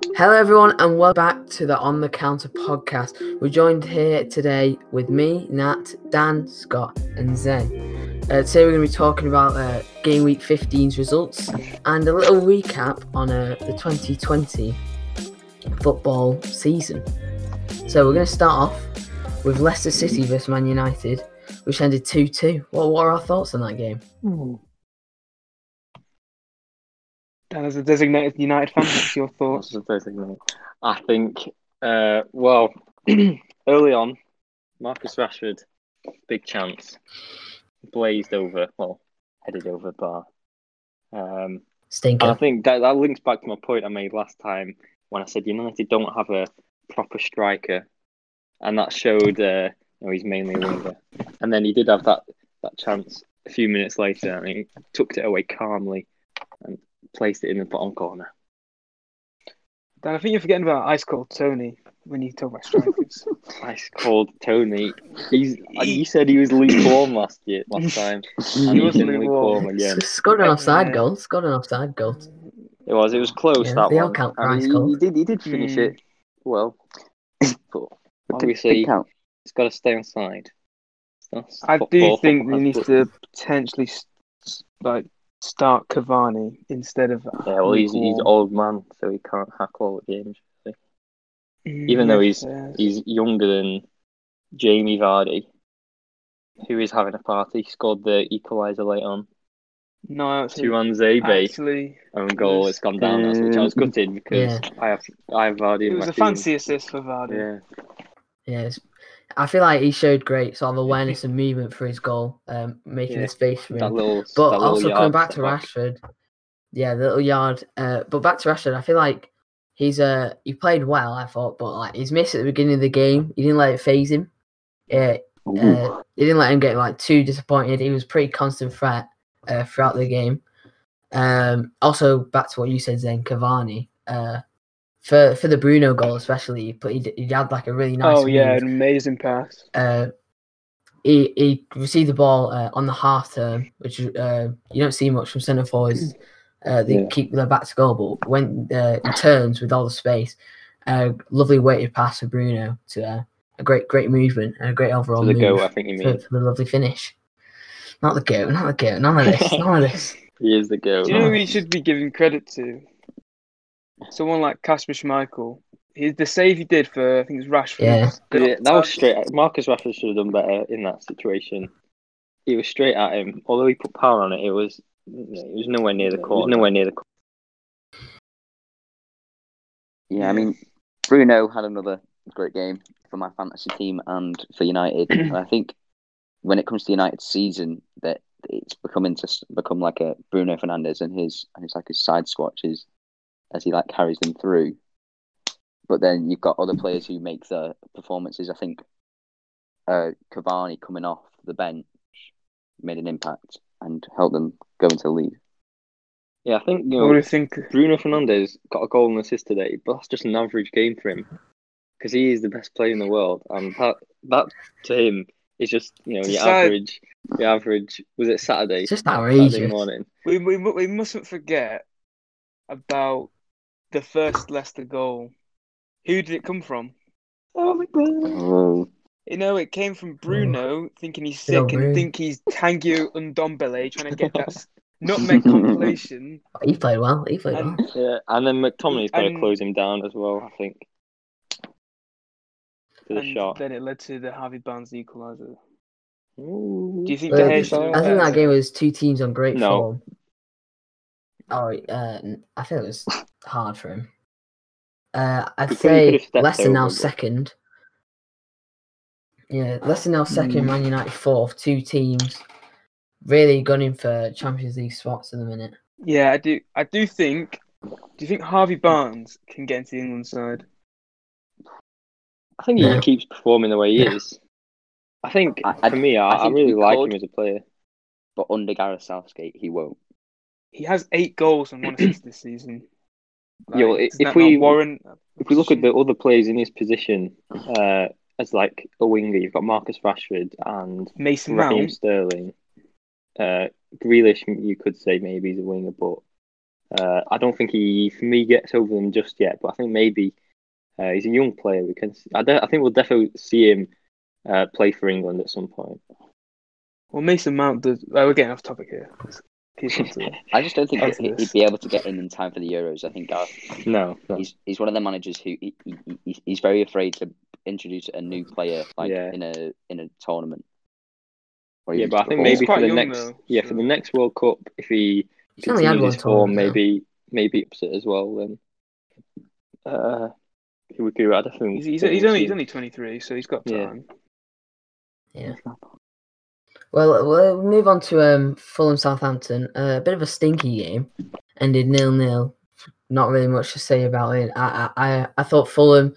Hello, everyone, and welcome back to the On the Counter podcast. We're joined here today with me, Nat, Dan, Scott, and Zen. Uh, today, we're going to be talking about uh, Game Week 15's results and a little recap on uh, the 2020 football season. So, we're going to start off with Leicester City versus Man United, which ended 2 2. What, are our thoughts on that game? Dan, as a designated United fan, what's your thoughts? What's the designated? I think, uh, well, early on, Marcus Rashford, big chance, blazed over, well, headed over bar. Um, Stinker. and I think that, that links back to my point I made last time when I said United don't have a proper striker, and that showed uh, you know, he's mainly a winger. And then he did have that, that chance a few minutes later, and he tucked it away calmly and placed it in the bottom corner. Dan, I think you're forgetting about Ice Cold Tony when you talk about strikers. Ice cold Tony. He's. You said he was lukewarm last year, last time. And He was he's in lukewarm. lukewarm again. Scored an offside Yeah. goal. Scored an offside goal. It was. It was close. Yeah, that they all one. count for I mean, ice he, cold. he did. He did finish Mm. it well, but Did- obviously did count. it's got to stay on side. I do think Football they need to potentially s- s- like start Cavani instead of. Yeah, well, he's he's old man, so he can't hack all the games. Mm, even though he's- yes. He's younger than Jamie Vardy, who is having a party. he Scored the equaliser late on. no, actually, Tuanzebe. actually, own goal. was- It's gone down. That's which I was gutted because Yeah. I have I have Vardy. it in was my a team. fancy assist for Vardy. Yeah, Yeah, it's- I feel like he showed great sort of awareness and movement for his goal, um, making Yeah, the space for him. little. But also coming back to back. Rashford, yeah, the little yard. Uh, but back to Rashford, I feel like he's uh he played well. I thought, but like he's missed at the beginning of the game. He didn't let it phase him. Yeah, uh, he didn't let him get like too disappointed. He was pretty constant threat uh, throughout the game. Um, also back to what you said, Zen Cavani. Uh, for for the Bruno goal especially, but he, he had like a really nice. oh yeah, an amazing pass. uh, he he received the ball uh, on the half turn, which uh, you don't see much from centre forwards. Uh, they Yeah. keep their back to goal, but when uh, he turns with all the space, uh, lovely weighted pass for Bruno to uh, a great great movement and a great overall To the move goal, I think you for, mean. for the lovely finish. Not the goat, not the goat, none of this, none of this. He is the goal. Do you know who we should be giving credit to? Someone like Kasper Schmeichel. He, the save he did for I think it was Rashford. Yeah. Yeah, that was straight. Marcus Rashford should have done better in that situation. He was straight at him. Although he put power on it, it was it was nowhere near the corner. nowhere near the corner. Yeah, I mean, Bruno had another great game for my fantasy team and for United. and I think when it comes to United's season, that it's becoming to become like a Bruno Fernandes and his and his like his side squatches as he like carries them through. But then you've got other players who make the performances. I think uh, Cavani coming off the bench made an impact and helped them go into the lead. Yeah, I think you know you think? Bruno Fernandes got a goal and assist today, but that's just an average game for him because he is the best player in the world, and that that to him is just you know It's your sad. average. The average was it Saturday? It's just Saturday outrageous. morning. We, we we mustn't forget about the first Leicester goal. Who did it come from? Oh, my god! You know, it came from Bruno thinking he's Good old sick and Bruno. think he's Tanguy Ndombele trying to get that s- nutmeg compilation. He played well. He played well. Yeah, and then McTominay's going to close him down as well. I think. To the and shot. then it led to the Harvey Barnes equaliser. Ooh. Do you think Uh, De I think that game was two teams on great No. form. Oh, uh, I feel it was hard for him. Uh, I'd He could- he could have say Leicester now second. Yeah, Leicester now second, Hmm. Man United fourth. Two teams really gunning for Champions League spots at the minute. Yeah, I do. I do think. Do you think Harvey Barnes can get into the England side? I think he No. keeps performing the way he No. is. I think I- I- for me, I, I I, really he like could. him as a player. but under Gareth Southgate, he won't. He has eight goals and one assist this season. Well, does if we- warrant If we look at the other players in his position, uh, as like a winger, you've got Marcus Rashford and Mason Raheem Mount, Sterling. Uh, Grealish, you could say maybe he's a winger, but Uh, I don't think he, for me, gets over them just yet. But I think maybe uh, he's a young player. We can. I, de- I think we'll definitely see him uh, play for England at some point. Well, Mason Mount does. Oh, we're getting off topic here. Keep on to it. I just don't think After he- he'd be able to get in in time for the Euros. I think Gareth, No, no. he's he's one of the managers who he, he, he- he's very afraid to introduce a new player like Yeah. in a in a tournament. Or yeah, but I think maybe for the young, next, though, yeah, for the next World Cup, if he He's only had continues one his form, tournament, maybe maybe ups it as well. Then, uh, he would do. I definitely. He's, he's, think he's only he's only 23, so he's got time. Yeah. time. Well, we'll move on to um, Fulham Southampton. Uh, a bit of a stinky game, ended nil nil. Not really much to say about it. I I, I- thought Fulham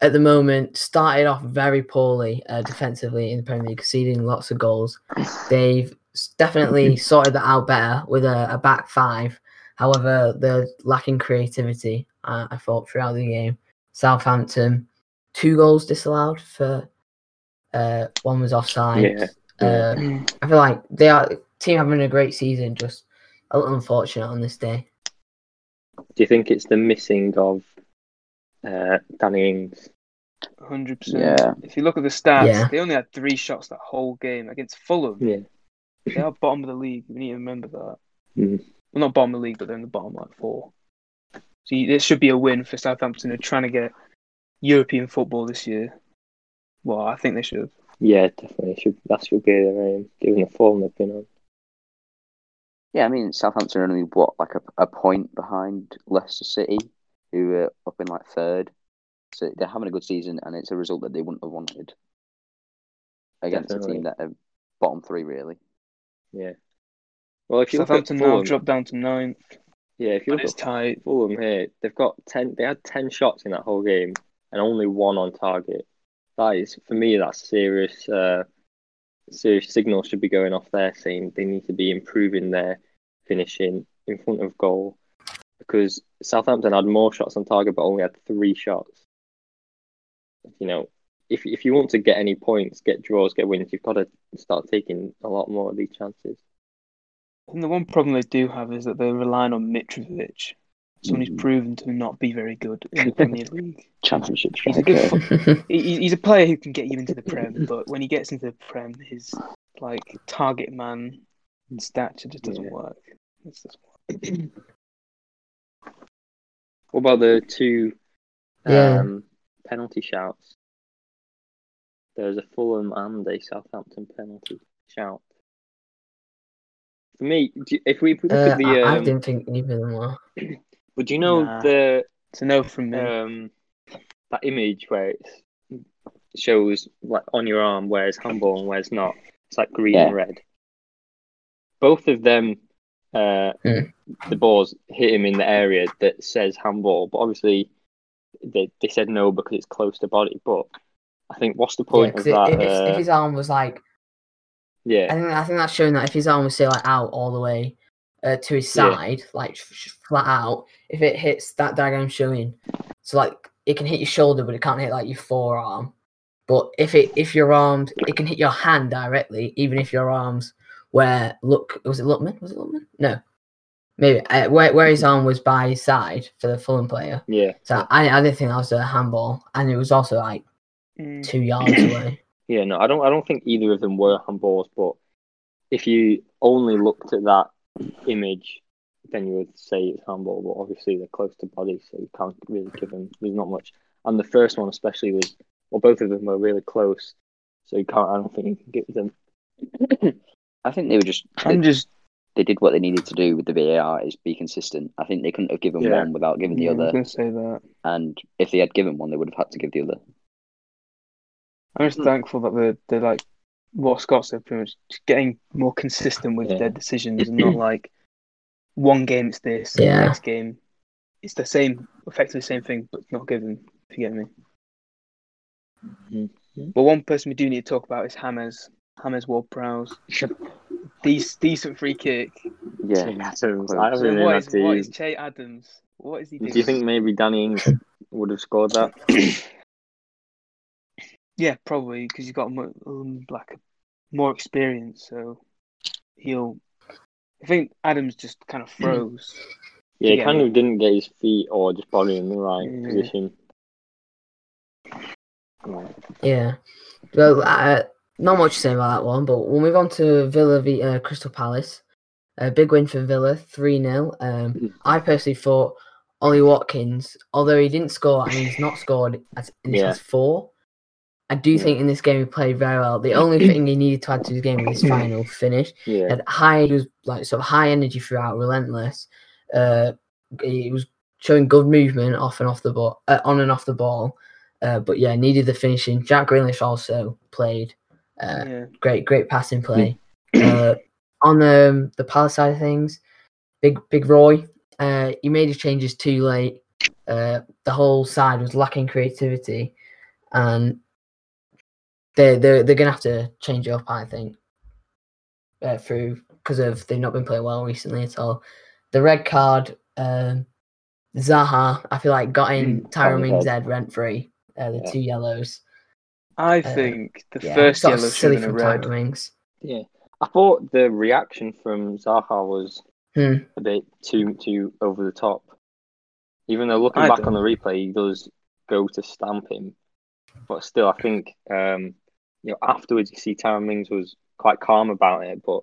at the moment started off very poorly uh, defensively in the Premier League, conceding lots of goals. They've definitely sorted that out better with a, a back five. However, they're lacking creativity. Uh, I thought throughout the game. Southampton, two goals disallowed for. Uh, one was offside. Yeah. Uh, I feel like they are team having a great season, just a little unfortunate on this day. Do you think it's the missing of uh, Danny Ings? 100%. Yeah. If you look at the stats, Yeah. they only had three shots that whole game against Fulham. Yeah. They are bottom of the league. We need to remember that. Mhm. Well, not bottom of the league, but they're in the bottom like four. So you, this should be a win for Southampton. They're trying to get European football this year. Well, I think they should. Yeah, definitely. Should that should be their aim, given the form they've been on. Yeah, I mean Southampton are only what like a, a point behind Leicester City, who are up in like third. So they're having a good season, and it's a result that they wouldn't have wanted against a team that are bottom three, really. Yeah. Well, if you look at Southampton now Fulham, dropped down to ninth, yeah, if you and look it's at tight. Fulham here, they've got ten. They had ten shots in that whole game, and only one on target. That is, for me, that's serious. Uh, serious signal should be going off there, saying they need to be improving their finishing in front of goal, because Southampton had more shots on target, but only had three shots. You know, if if you want to get any points, get draws, get wins, you've got to start taking a lot more of these chances. And the one problem they do have is that they're relying on Mitrovic, someone who's Mhm. proven to not be very good in the Premier League. Championship He's a good striker. fo- he- he's a player who can get you into the Prem, but when he gets into the Prem, his like target man and stature just doesn't Yeah. work. It's just What about the two Yeah. um, penalty shouts? There's a Fulham and a Southampton penalty shout. For me, if we, if look Uh, at the, I, I um, didn't think either of would you know Nah. the it's a no from me. um that image where it shows like on your arm where it's handball and where it's not? It's like green Yeah. and red. Both of them, uh, Hmm. the balls hit him in the area that says handball, but obviously they they said no because it's close to body. But I think what's the Yeah, point 'cause of it- that? if, if- if uh, his arm was like, yeah, I yeah, think I think that's showing that if his arm was say like out all the way uh, to his Yeah. side, like sh- sh- flat out, if it hits that diagram showing, so like it can hit your shoulder, but it can't hit like your forearm. But if it if your arms, it can hit your hand directly, even if your arms where look was it Lookman? Was it Lookman? No, maybe uh, where where his arm was by his side for the Fulham player. yeah, So I I didn't think that was a handball, and it was also like Mm. two yards away. yeah. No, I don't. I don't think either of them were handballs. But if you only looked at that image, then you would say it's handball. But obviously they're close to body, so you can't really give them. There's not much. And the first one especially was, well, both of them were really close, so you can't. I don't think you can give them. I think they were just they, I'm just they did what they needed to do with the VAR is be consistent. I think they couldn't have given Yeah. one without giving the yeah, I was other, gonna say that. and if they had given one, they would have had to give the other. I'm just Hmm. thankful that they're, they're like what Scott said, pretty much just getting more consistent with Yeah. their decisions and not like one game it's this, and Yeah. the next game it's the same, effectively the same thing, but not given. If you get me. Mhm. But one person we do need to talk about is Hammers. Hammers Ward Prowse. Dec- decent free kick. Yeah, Adams. So I haven't So been what in is, that what team. is Che Adams? What is he doing? Do you think maybe Danny Ings would have scored that? Yeah, probably because he's got more, um, like more experience, so he'll. I think Adams just kind of froze Yeah, he Yeah. kind of didn't get his feet or just body in the right Yeah. position. Right. Yeah. Well, uh, not much to say about that one, but we'll move on to Villa v uh, Crystal Palace. A big win for Villa, 3 0. Um, Mhm. I personally thought Ollie Watkins, although he didn't score, and he's not scored as, in his Yeah. last four, I do Yeah. think in this game he played very well. The only thing he needed to add to his game was his final finish. Yeah. Had high, he was like sort of high energy throughout, relentless. Uh, he was showing good movement off and off the ball, uh, on and off the ball. Uh, but yeah, needed the finishing. Jack Grealish also played uh, Yeah. great, great passing play. uh, on the the Palace side of things, big big Roy, uh, he made his changes too late. Uh, the whole side was lacking creativity, and they they they're gonna have to change it up. I think uh, through because of they've not been playing well recently at all. The red card, um, Zaha, I feel like got in Mm, Tyrone on the Mings' head. head rent free. Uh, the Yeah. two yellows. I Uh, think the Yeah, first sort of yellow should silly have been from red. Tyrone Mings. Yeah. I thought the reaction from Zaha was Hmm. a bit too too over the top. Even though looking I back don't. on the replay, he does go to stamp him, but still, I think um, you know afterwards you see Tyrone Mings was quite calm about it, but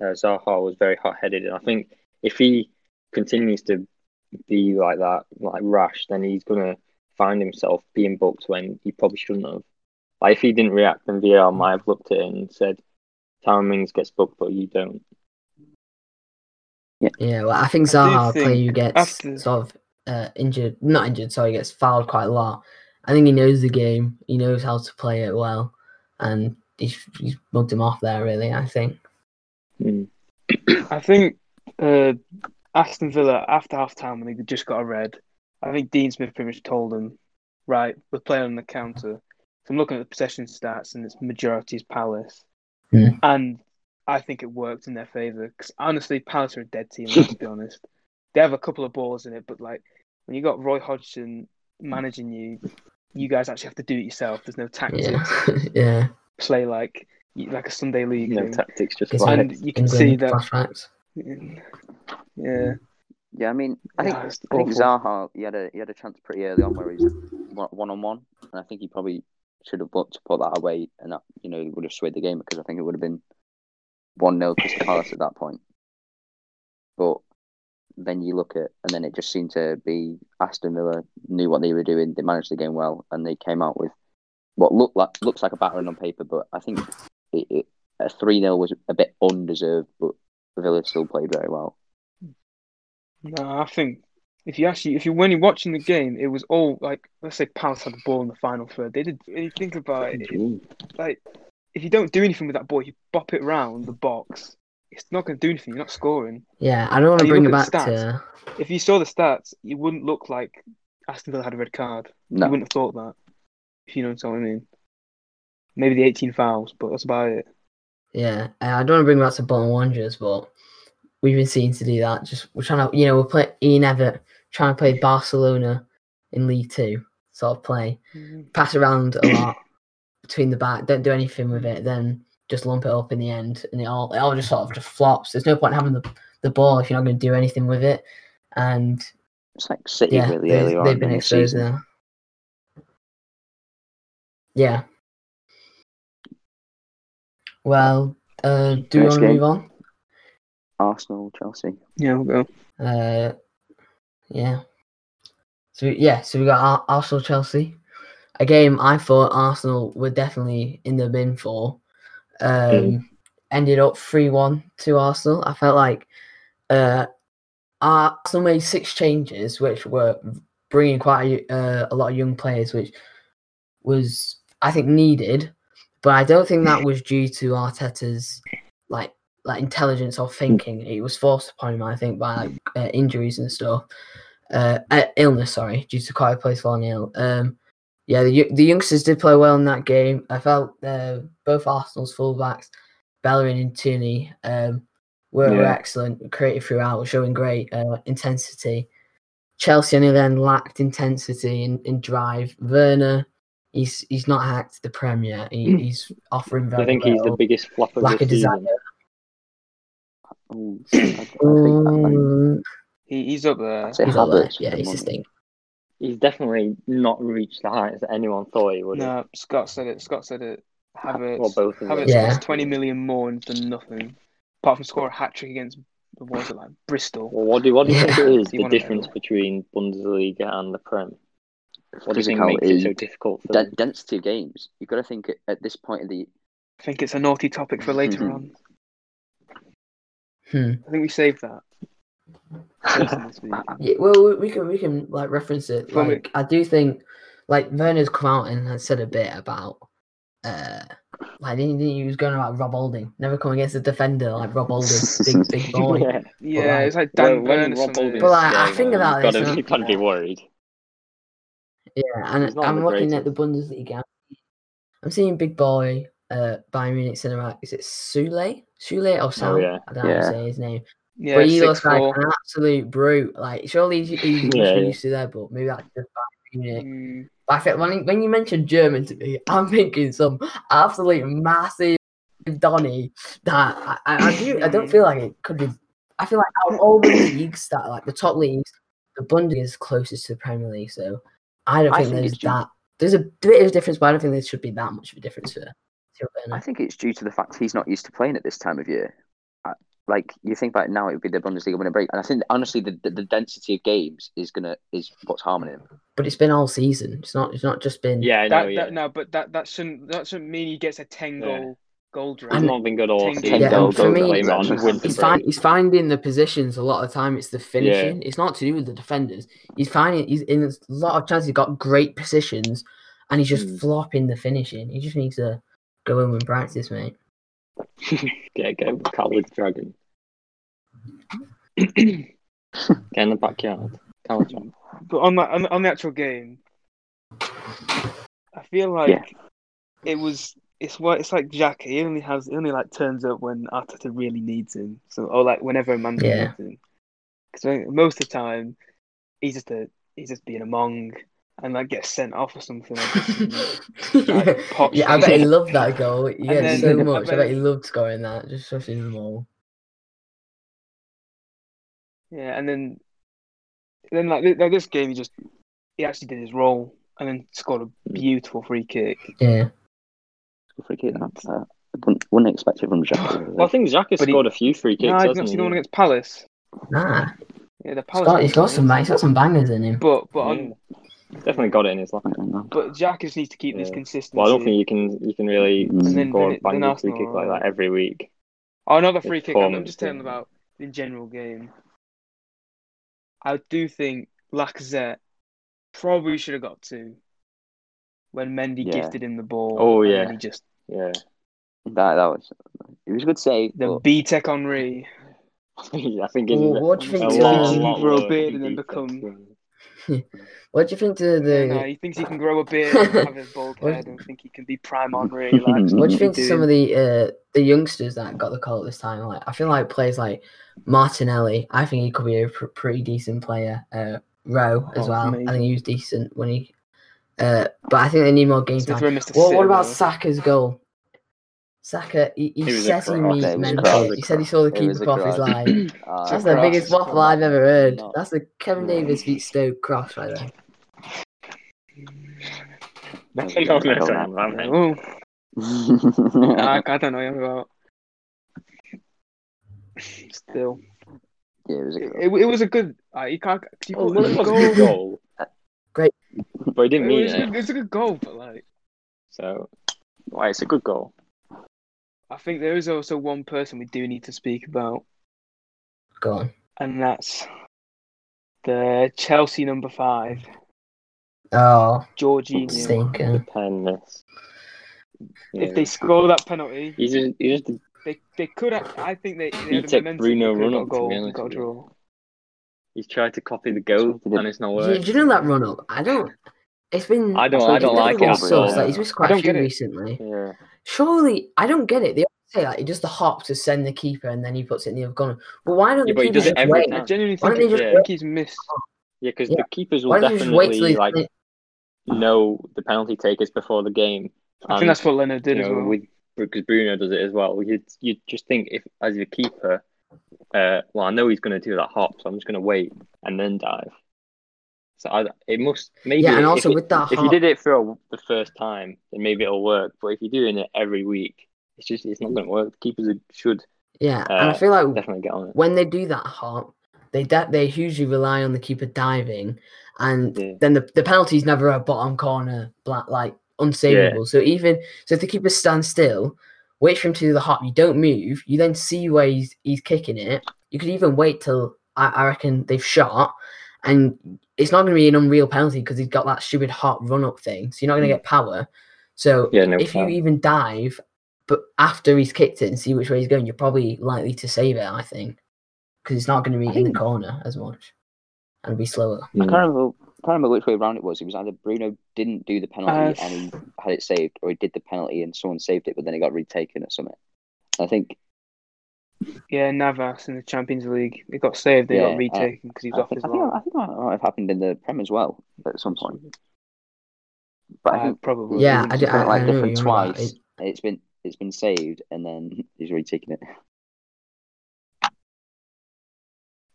uh, Zaha was very hot headed, and I think if he continues to be like that, like rash, then he's gonna find himself being booked when he probably shouldn't have. Like if he didn't react, then VAR might have looked at it and said, "Tyrone Mings gets booked, but you don't." Yeah, well, I think I do Zaha, a player who gets after- sort of uh, injured, not injured, sorry, gets fouled quite a lot. I think he knows the game. He knows how to play it well, and he's, he's mugged him off there. Really, I think. Mm. I think uh, Aston Villa after half time when they just got a red, I think Dean Smith pretty much told them, right, we're playing on the counter. So I'm looking at the possession stats and its majority is Palace, Hmm. and I think it worked in their favour. Because honestly, Palace are a dead team. Let's be honest. They have a couple of balls in it, but like when you got Roy Hodgson managing you, you guys actually have to do it yourself. There's no tactics. Yeah, yeah. Play like like a Sunday league. No thing. tactics, just It's vibes. And you can see that. flashbacks. Yeah. Yeah, I mean, I think Yeah, I think awful. Zaha he had a he had a chance pretty early on where he's one on one, and I think he probably should have looked to put that away, and that you know would have swayed the game because I think it would have been one 0 Crystal Palace at that point. But then you look at, and then it just seemed to be Aston Villa knew what they were doing. They managed the game well, and they came out with what looked like looks like a battering on paper, but I think it, it, a three 0 was a bit undeserved, but Villa still played very well. No, I think if you actually, if you when you're watching the game, it was all like let's say Palace had the ball in the final third. They did. When you think about it, it- like if you don't do anything with that ball, you bop it round the box. It's not going to do anything. You're not scoring. Yeah, I don't want to And bring it back at to. If you saw the stats, you wouldn't look like Aston Villa had a red card. No, You wouldn't have thought that. If you know what I mean. Maybe the 18 fouls, but that's about it. Yeah, uh, I don't want to bring it back to Bolton Wanderers, but we've been seen to do that. Just we're trying to, you know, we're playing Ian Evatt trying to play Barcelona in League Two, sort of play, pass around a lot between the back, don't do anything with it, then just lump it up in the end, and it all it all just sort of just flops. There's no point having the the ball if you're not going to do anything with it, and it's like City yeah, really they, early on they've been in the exposed season. there. Yeah. Well, uh, do you want to game. move on? Arsenal, Chelsea. Yeah, we'll go. Uh, yeah. So yeah, so we got Ar- Arsenal Chelsea, a game I thought Arsenal were definitely in the bin for. Um, ended up three one to Arsenal. I felt like uh, Arsenal made six changes, which were bringing quite a, uh, a lot of young players, which was I think needed. But I don't think that was due to Arteta's like like intelligence or thinking. It was forced upon him, I think, by like uh, injuries and stuff. Uh, uh, illness, sorry, due to quite a place falling ill. Um, yeah, the the youngsters did play well in that game. I felt uh, both Arsenal's fullbacks, Bellerin and Tierney, um, were, were excellent, creative throughout, showing great uh, intensity. Chelsea, on the other end, lacked intensity and, and drive. Werner, he's he's not hacked the Premier. He, he's offering very I think he's the biggest flop of lack the of desire. season. I, I think I, I, Mm, He, he's up there. He's up there. Yeah, he's the a stink. He's definitely not reached the heights that anyone thought he would. have. No, Scott said it. Scott said it. Havertz. Well, both of them. Havertz Yeah. costs 20 million more and done nothing. Apart from score a hat trick against, what was it like, Bristol? Well, what do what do you think Yeah. it is the wanna difference between Bundesliga and the Prem? What do you think makes it so difficult for Den- them? density of games. You've got to think at, at this point of the. I think it's a naughty topic for later Mhm. on. Hmm. I think we saved that. Personally speaking. Yeah, well, we- we can we can like reference it. Well, Like, I do think like Werner's come out and has said a bit about uh like didn't he was going about Rob Holding, never come against a defender like Rob Holding, big big boy. yeah. Yeah, like, it's like Dan When- when Burn or Rob something. But, like, I think about you've this, you've got to be worried. Yeah, and I'm the looking at the Bundesliga. I'm seeing big boy uh Bayern Munich centre back. Is it Sule? Sule or Sam? Oh, yeah. I don't know how Yeah. to say his name. Yeah, but he six looks like an absolute brute. Like surely he's, he's Yeah, yeah. used to there, but maybe that's just Bayern Munich. Mm, I think when, you- when you mentioned German to me, I'm thinking some absolute massive Donny that I, I, I do I don't feel like it could be. I feel like out of all the leagues that like the top leagues, the Bundesliga is closest to the Premier League. So I don't I think, think there's it's due- that. There's a bit of difference, but I don't think there should be that much of a difference for. Timo I think it's due to the fact he's not used to playing at this time of year. I- Like you think about it now, it would be the Bundesliga winning break, and I think honestly the, the, the density of games is gonna is what's harming him. But it's been all season. It's not. It's not just been. Yeah, I that, know. Yeah. that, no, but that, that shouldn't that shouldn't mean he gets a ten Yeah. goal goal He's drive. not been good all season. Yeah, goal, for goal, me, goal, Blame it on goal. winter He's, find, he's finding the positions a lot of the time. It's the finishing. It's not to do with the defenders. He's finding he's in a lot of chances. He's got great positions, and he's just Mm. flopping the finishing. He just needs to go in and practice, mate. Get get with Coward's Dragon. Get in the backyard. Coward's Dragon. But on the on, the- on the actual game, I feel like Yeah. it was. It's what it's like. Jack. He only has. He only like turns up when Arteta really needs him. So or like whenever a man Yeah. needs him. Because most of the time, he's just a he's just being a mong and like gets sent off or something. Like this. yeah. Like, yeah, I bet he loved that goal. Yeah, so much. I bet- bet he loved scoring that. Just shushing them all. Yeah, and then then like, like this game, he just he actually did his role and then scored a beautiful free kick. Yeah. Free kick, That's that, uh, wouldn't, wouldn't expect it from Jack. Well, I think Jack has But he- scored a few free kicks, no, I've hasn't not he? seen the one against Palace. Nah. Yeah, the He's Palace. got, he's got some. nice. He's got some bangers in him. But but on Definitely got it in his life. but Jack just needs to keep this Yeah. consistency. Well, I don't think you can you can really And then- score then a banger free kick like that every week. Oh, another free His kick. I'm, I'm just telling about the general game. I do think Lacazette probably should have got two when Mendy Yeah. gifted him the ball. Oh, and yeah. he just Yeah, That that was it was a good save. the but B Tech Henry. I think it's Well, what do you a think to- lot, Thinks he lot can grow a lower beard than and then he become- thinks. What do you think to the? no, he thinks he can grow a beard and have his bald What- head and think he can be prime Henry. Like, What do you think he to some of the uh, the youngsters that got the call at this time? Like, I feel like players like Martinelli. I think he could be a pr- pretty decent player. Uh, Rowe as Oh, well. amazing. I think he was decent when he. Uh, but I think they need more game Smith time. Rowe missed Well, what about. Saka's goal? Saka, he, he It was says he cross. means It was a cross. He said he saw the It was keeper a off his cross. line. uh, That's a the biggest waffle I've ever heard. Not- That's the Kevin Davis beat Stoke cross right there. No, no, no, no, no, no. Oh, I, I don't know about. Still, yeah, it was a good. it, it was a good. Uh, you can't. You Oh, well, it a was a goal. good goal. Great. But he didn't It mean was, it. it was a good goal, but like, So, why it's a good goal. I think there is also one person we do need to speak about, Go on. and that's the Chelsea number five, Oh, Jorginho. The stinker. pen miss. If they score that penalty, He's just, he's just they they could. Have, I think they. they He-Tech momentum, Bruno they could have got a run-up, goal, honest got a draw. he's tried to copy the goal Did and it's not working. do you know that run up? I don't. It's been. I don't- I don't like it at sus, all. Like, he's missed I quite a few recently. Yeah. Surely, I don't get it. They always say like he does the hop to send the keeper and then he puts it in the other corner. But why don't Yeah, the but he keepers does it just every wait? I genuinely Why think, don't they I just think he's missed. Yeah, because Yeah. the keepers will Why don't you just wait till definitely like like, know the penalty takers before the game. I think that's what Leonard did you as know, well. with because Bruno does it as well. You'd you just think if as your keeper uh, well, I know he's going to do that hop, so I'm just going to wait and then dive. So I, it must maybe. Yeah, and also it- with that if you did it for a, the first time, then maybe it'll work. But if you're doing it every week, it's just it's not going to work. Keepers should Yeah, and I Uh, feel like definitely get on it. when they do that hop, they de- they hugely rely on the keeper diving, and Yeah. then the, the penalty's never a bottom corner, black like unsavable. So even so, if the keeper stands still, wait for him to do the hop, you don't move, you then see where he's he's kicking it. You could even wait till I, I reckon they've shot, and it's not going to be an unreal penalty because he's got that stupid hop run up thing. So you're not going to get power. So Yeah, no if power. you even dive, but after he's kicked it and see which way he's going, you're probably likely to save it. I think because it's not going to be I in the corner as much and be slower. I can't remember. I can't remember which way around it was. It was either Bruno didn't do the penalty Uh, and he had it saved, or he did the penalty and someone saved it, but then it got retaken or something. I think. Yeah, Navas in the Champions League. It got saved, they Yeah, got uh, retaken because he was I off think, his I, think, line. I think that might have happened in the Prem as well at some point. But I Uh, think probably. Yeah, It I was do- it's been I- like I different you're twice. It's been it's been saved and then he's retaken it.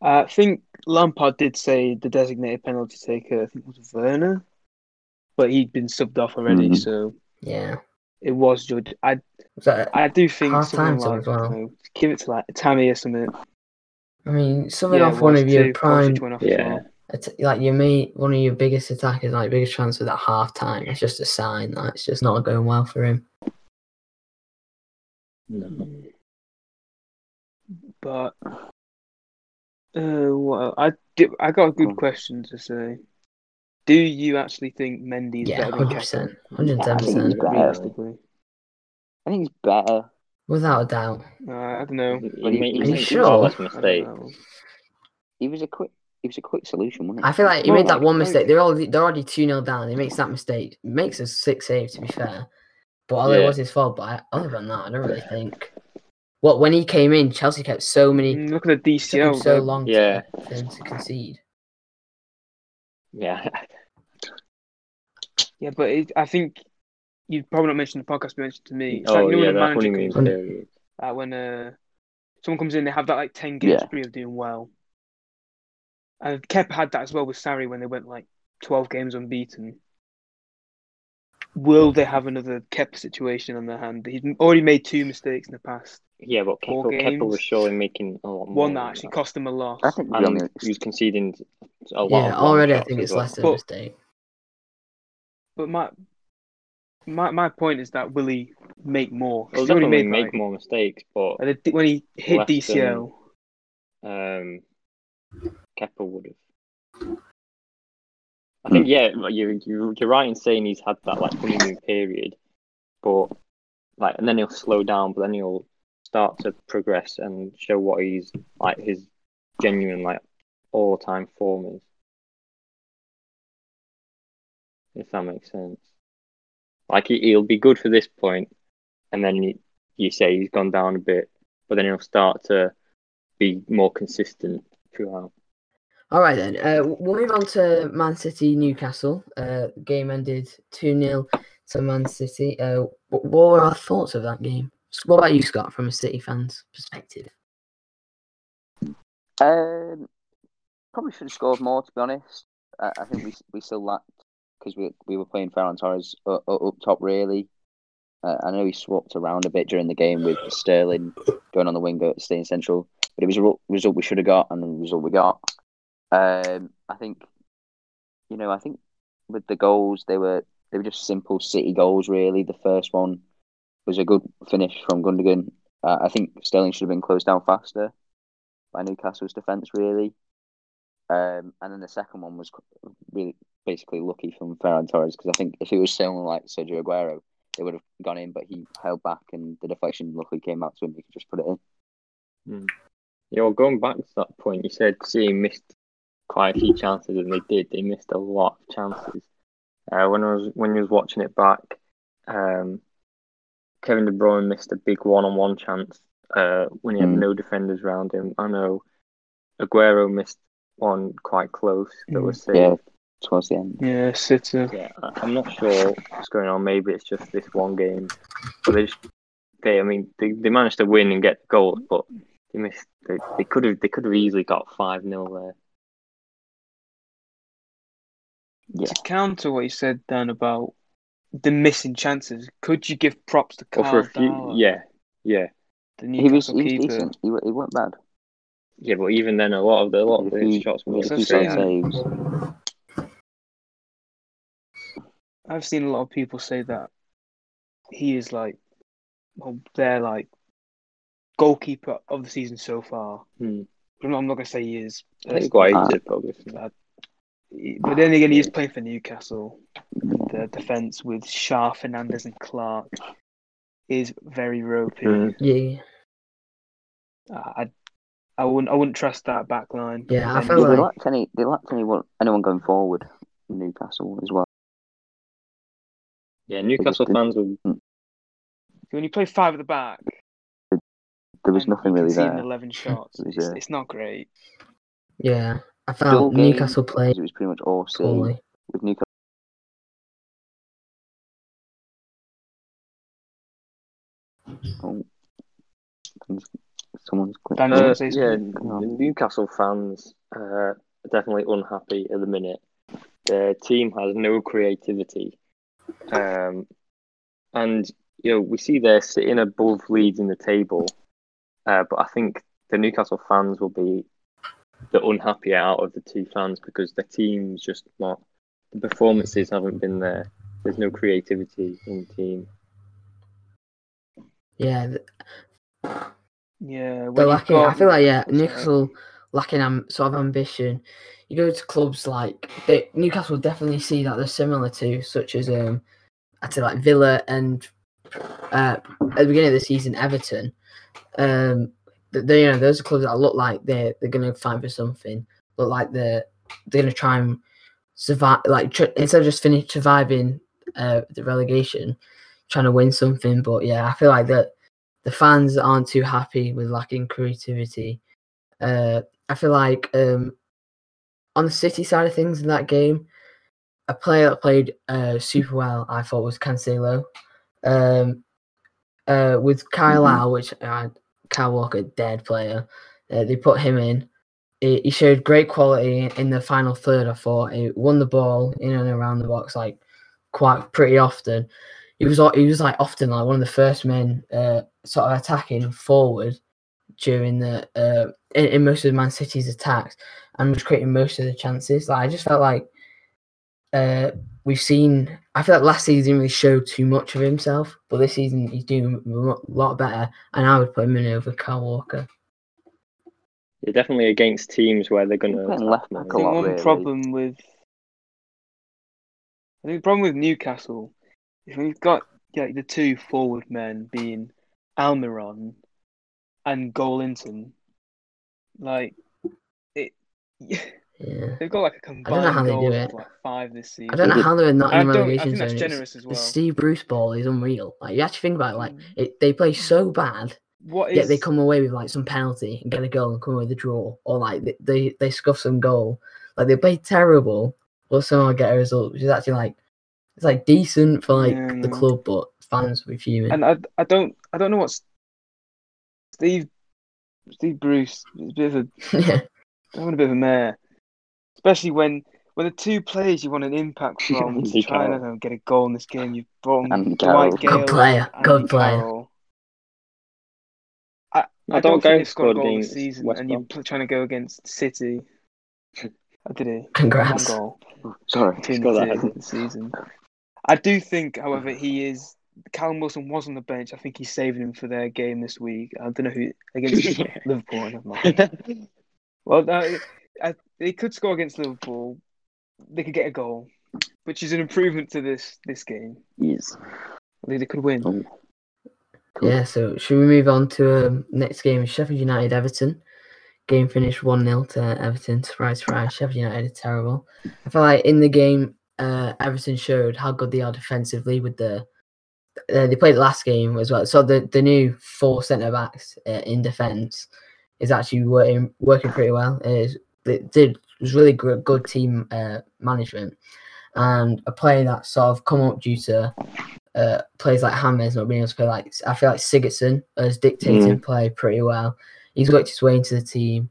Uh, I think Lampard did say the designated penalty taker, I think it was Werner, but he'd been subbed off already, Mhm. so Yeah. It was George. I So, I do think Half someone like as well. you know, give it to like Tammy or something. I mean, subbing Yeah, off one of your too. prime, Kovacic went off Yeah. well. like your mate, one of your biggest attackers, like biggest transfers at half time. It's just a sign that it's just not going well for him. No. But uh, what I did, I got a good on. question to say. Do you actually think Mendy is Yeah, better than hundred Kepa? percent, hundred I ten think he's percent, better. Realistically, I think he's better. without a doubt. uh, I don't know. He But he- he Are you sure? far less I don't He was a quick. He was a quick solution, wasn't he? I feel like he Well, made that one mistake. They're already they're already two 0 down. He makes that mistake. Makes a six save to be fair, but although it was his fault, but other than that, I don't really think. What when he came in, Chelsea kept so many. Mm, Look at the Took him DCL. so long Yeah. to, for him to concede. Yeah, Yeah, but it, I think you'd probably not mention the podcast. but Mentioned to me. It's oh like, you know, yeah, when a that manager in, when uh, someone comes in, they have that like ten game Yeah. spree of doing well. And Kep had that as well with Sarri when they went like twelve games unbeaten. Will they have another Kep situation on their hand? He's already made two mistakes in the past. Yeah, but Four Kepa, Kepa was surely making a lot more. One that than actually cost him a lot. I think and he was conceding a lot. Yeah, already I think it's well. less than a But- mistake. But my my my point is that will he make more? 'Cause He'll definitely made make like, more mistakes, but like, the- when he hit Less than- DCL. um, Kepa would have. I think yeah, you you you're right in saying he's had that like honeymoon period, but like and then he'll slow down, but then he'll start to progress and show what he's like his genuine like all time form is. If that makes sense. Like he, he'll be good for this point, and then you, you say he's gone down a bit, but then he'll start to be more consistent throughout. All right then. Uh, we'll move on to Man City Newcastle. Uh, game ended two 0 to Man City. Uh, what were our thoughts of that game? What about you, Scott, from a City fan's perspective? Um, probably should have scored more. To be honest, I, I think we we still lacked because we we were playing Ferran Torres up, up top really. Uh, I know he swapped around a bit during the game with Sterling going on the wing, staying central, but it was a result we should have got and the result we got. Um, I think, you know, I think with the goals they were they were just simple City goals really. The first one was a good finish from Gundogan. Uh, I think Sterling should have been closed down faster by Newcastle's defence, really. Um, and then the second one was really basically lucky from Ferran Torres because I think if it was someone like Sergio Aguero, it would have gone in, but he held back and the deflection luckily came out to him. He could just put it in. Yeah, well, going back to that point, you said City missed quite a few chances, and they did. They missed a lot of chances. Uh, when I was when you was watching it back, um, Kevin De Bruyne missed a big one-on-one chance uh, when he had Mm. no defenders around him. I know Aguero missed one quite close that Mm. was saved. Yeah, towards the end. Yeah, City. Yeah, I- I'm not sure what's going on. Maybe it's just this one game, but they just they. I mean, they, they managed to win and get the goal, but They missed. They, they could have. They could have easily got five 0 there. Yeah. To counter what you said, Dan, about the missing chances, could you give props to Or Carl for a few. Darlow, Yeah, yeah, the He was, Newcastle he was decent. He, he wasn't bad. yeah. But even then, a lot of the a lot of If the shots were if So he straight. got saying- saves. I've seen a lot of people say that he is like, well, they're like goalkeeper of the season so far. Hmm. I'm not going to say he is. I think it's quite easy, obviously. But then again, he's playing for Newcastle. The defense with Schär, Fernandez, and Clark is very ropey. Hmm. Yeah, I, I wouldn't, I wouldn't trust that back line. Yeah, I Then feel Yeah, they like- lacked any. They lacked anyone. Anyone going forward. in Newcastle as well. Yeah, Newcastle fans were. when you play five at the back, There was nothing really there. Eleven shots. It was, It's, uh, it's not great. yeah. I The whole felt game, Newcastle played It was pretty much all C poorly. with Newcastle. Oh, someone's- someone's clicked Dan, on you Uh, wanna it. say yeah, something? Come on. the Newcastle fans uh, are definitely unhappy at the minute. Their team has no creativity, um, and you know we see they're sitting above Leeds in the table, uh, but I think the Newcastle fans will be the unhappy out of the two fans because the team's just not. The performances haven't been there. There's no creativity in the team. Yeah, th- Yeah, when they're you've lacking. I feel like yeah, Sorry. Newcastle lacking um, sort of ambition. You go to clubs like they, Newcastle definitely see that they're similar to such as um, I'd say like Villa and uh, at the beginning of the season Everton. Um, th- they you know those are clubs that look like they're they're gonna fight for something. Look like they're they're gonna try and survive. Like tr- instead of just finish surviving uh, the relegation, trying to win something. But yeah, I feel like that the fans aren't too happy with lacking creativity. Uh, I feel like um, on the City side of things in that game, a player that played uh, super well, I thought was Cancelo. Um, uh, with Kyle Mhm. Lau, which uh, Kyle Walker, dead player, uh, they put him in. He, he showed great quality in the final third. I thought he won the ball in and around the box like quite pretty often. He was he was like often like one of the first men uh, sort of attacking forward during the uh, in, in most of Man City's attacks and was creating most of the chances. Like I just felt like uh, we've seen. I feel like last season he didn't really show too much of himself, but this season he's doing a lot better. And I would put him in over Carl Walker. They're definitely against teams where they're going to Playing left back I a think lot, one really. problem with I think the problem with Newcastle is when you've got like the two forward men being Almiron and Joelinton, like it. Yeah. They've got like a know combined how they do it. like five this season. I don't know how they're not in the don't- relegation zone. Generous as The. Steve Bruce ball is unreal. Like you actually think about it, like Mm. it, they play so bad, What yet they come away with like some penalty and get a goal and come away with a draw, or like they they, they scuff some goal. Like they play terrible, but somehow get a result, which is actually like it's like decent for like Yeah, the club, but fans will be fuming. and I I don't I don't know what Steve Steve Bruce is a bit of a yeah, having a bit of a mare, especially when when the two players you want an impact from to Andy try and Carroll. don't know, get a goal in this game. You've brought on Andy Dwight Gayle, Good player, and good player. Carroll. I, I I don't don't go think they've scored a scored goal this season, West and you're trying to go against City. I did it. One congrats. goal Sorry. between the that. this season. I do think, however, he is. Callum Wilson was on the bench. I think he's saving him for their game this week. I don't know who against Liverpool. Never mind. Well, no, I, they could score against Liverpool. They could get a goal, which is an improvement to this this game. Yes. They, they could win. Oh, Cool. Yeah, so should we move on to um, next game? Sheffield United Everton. Game finished 1 0 to Everton. Surprise, surprise. Sheffield United are terrible. I feel like in the game, uh, Everton showed how good they are defensively with the. Uh, they played the last game as well. So the, the new four centre backs uh, in defence is actually working working pretty well. It, is, it did was really good, good team uh, management and a player that sort of come up due to uh, players like Hammers not being able to play. Like I feel like Sigurdsson has dictated play pretty well. he's worked his way into the team.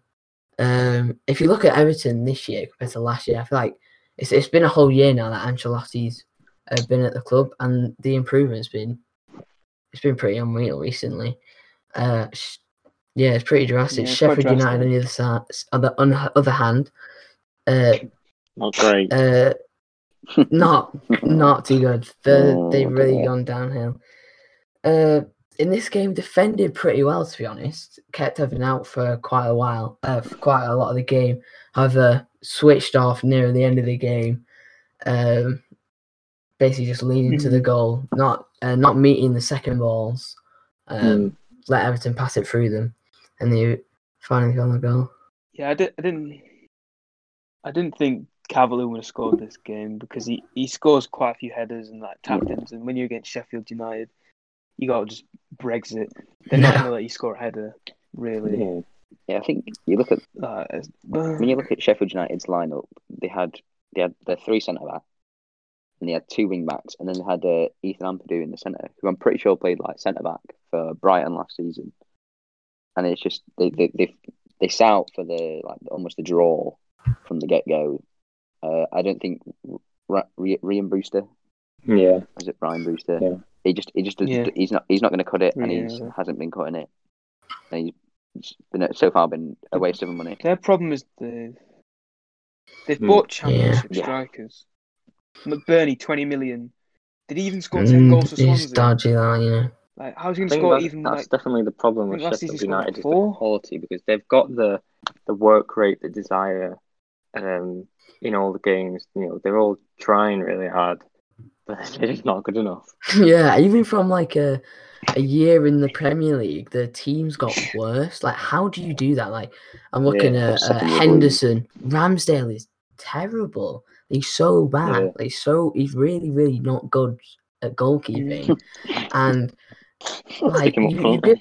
Um, if you look at Everton this year compared to last year, I feel like it's it's been a whole year now that Ancelotti's uh, been at the club, and the improvement's been it's been pretty unreal recently. Uh, yeah, it's pretty drastic. Yeah, it's quite Sheffield United on the other side, on the on other hand, uh, Not great. uh, not not too good. They're, Oh, they've really dear. gone downhill. Uh, in this game, defended pretty well to be honest. Kept Evan out for quite a while, uh, for quite a lot of the game. However, switched off near the end of the game. Um, basically just leading to the goal, not uh, not meeting the second balls. Um, Mm. Let Everton pass it through them, and they finally got the goal. Yeah, I, did, I didn't. I didn't think Cavalier would have scored this game because he, he scores quite a few headers and like tap ins, and when you're against Sheffield United, you got to just Brexit. They're not going to let you score a header, really. Yeah. Yeah, I think you look at Uh, when you look at Sheffield United's lineup, they had they had their three centre back, and they had two wing backs, and then they had uh, Ethan Ampadu in the centre, who I'm pretty sure played like centre back for Brighton last season. And it's just they they they, they set out for the like almost the draw from the get go. Uh, I don't think R- R- Ryan Brewster Yeah. Is it Brian Brewster? Yeah. He just he just Yeah. he's not he's not going to cut it, and he's Yeah. hasn't been cutting it. And he's been so far been a waste of money. Their problem is the they've Hmm. bought championship Yeah. strikers. McBurnie, twenty million. Did he even score ten Mm, goals for it's Swansea? dodgy, that you know. Like, how's he going to score that's, even that's like? definitely the problem with Sheffield season he scored, United is the quality because they've got the the work rate, the desire, um, in all the games. You know, they're all trying really hard, but they're just not good enough. yeah, even from like a a year in the Premier League, the teams got worse. Like, how do you do that? Like, I'm looking Yeah, at uh, Henderson. Ramsdale is terrible. He's so bad. Yeah. Like, so he's really, really not good at goalkeeping. and like, Stick him up you, you front. get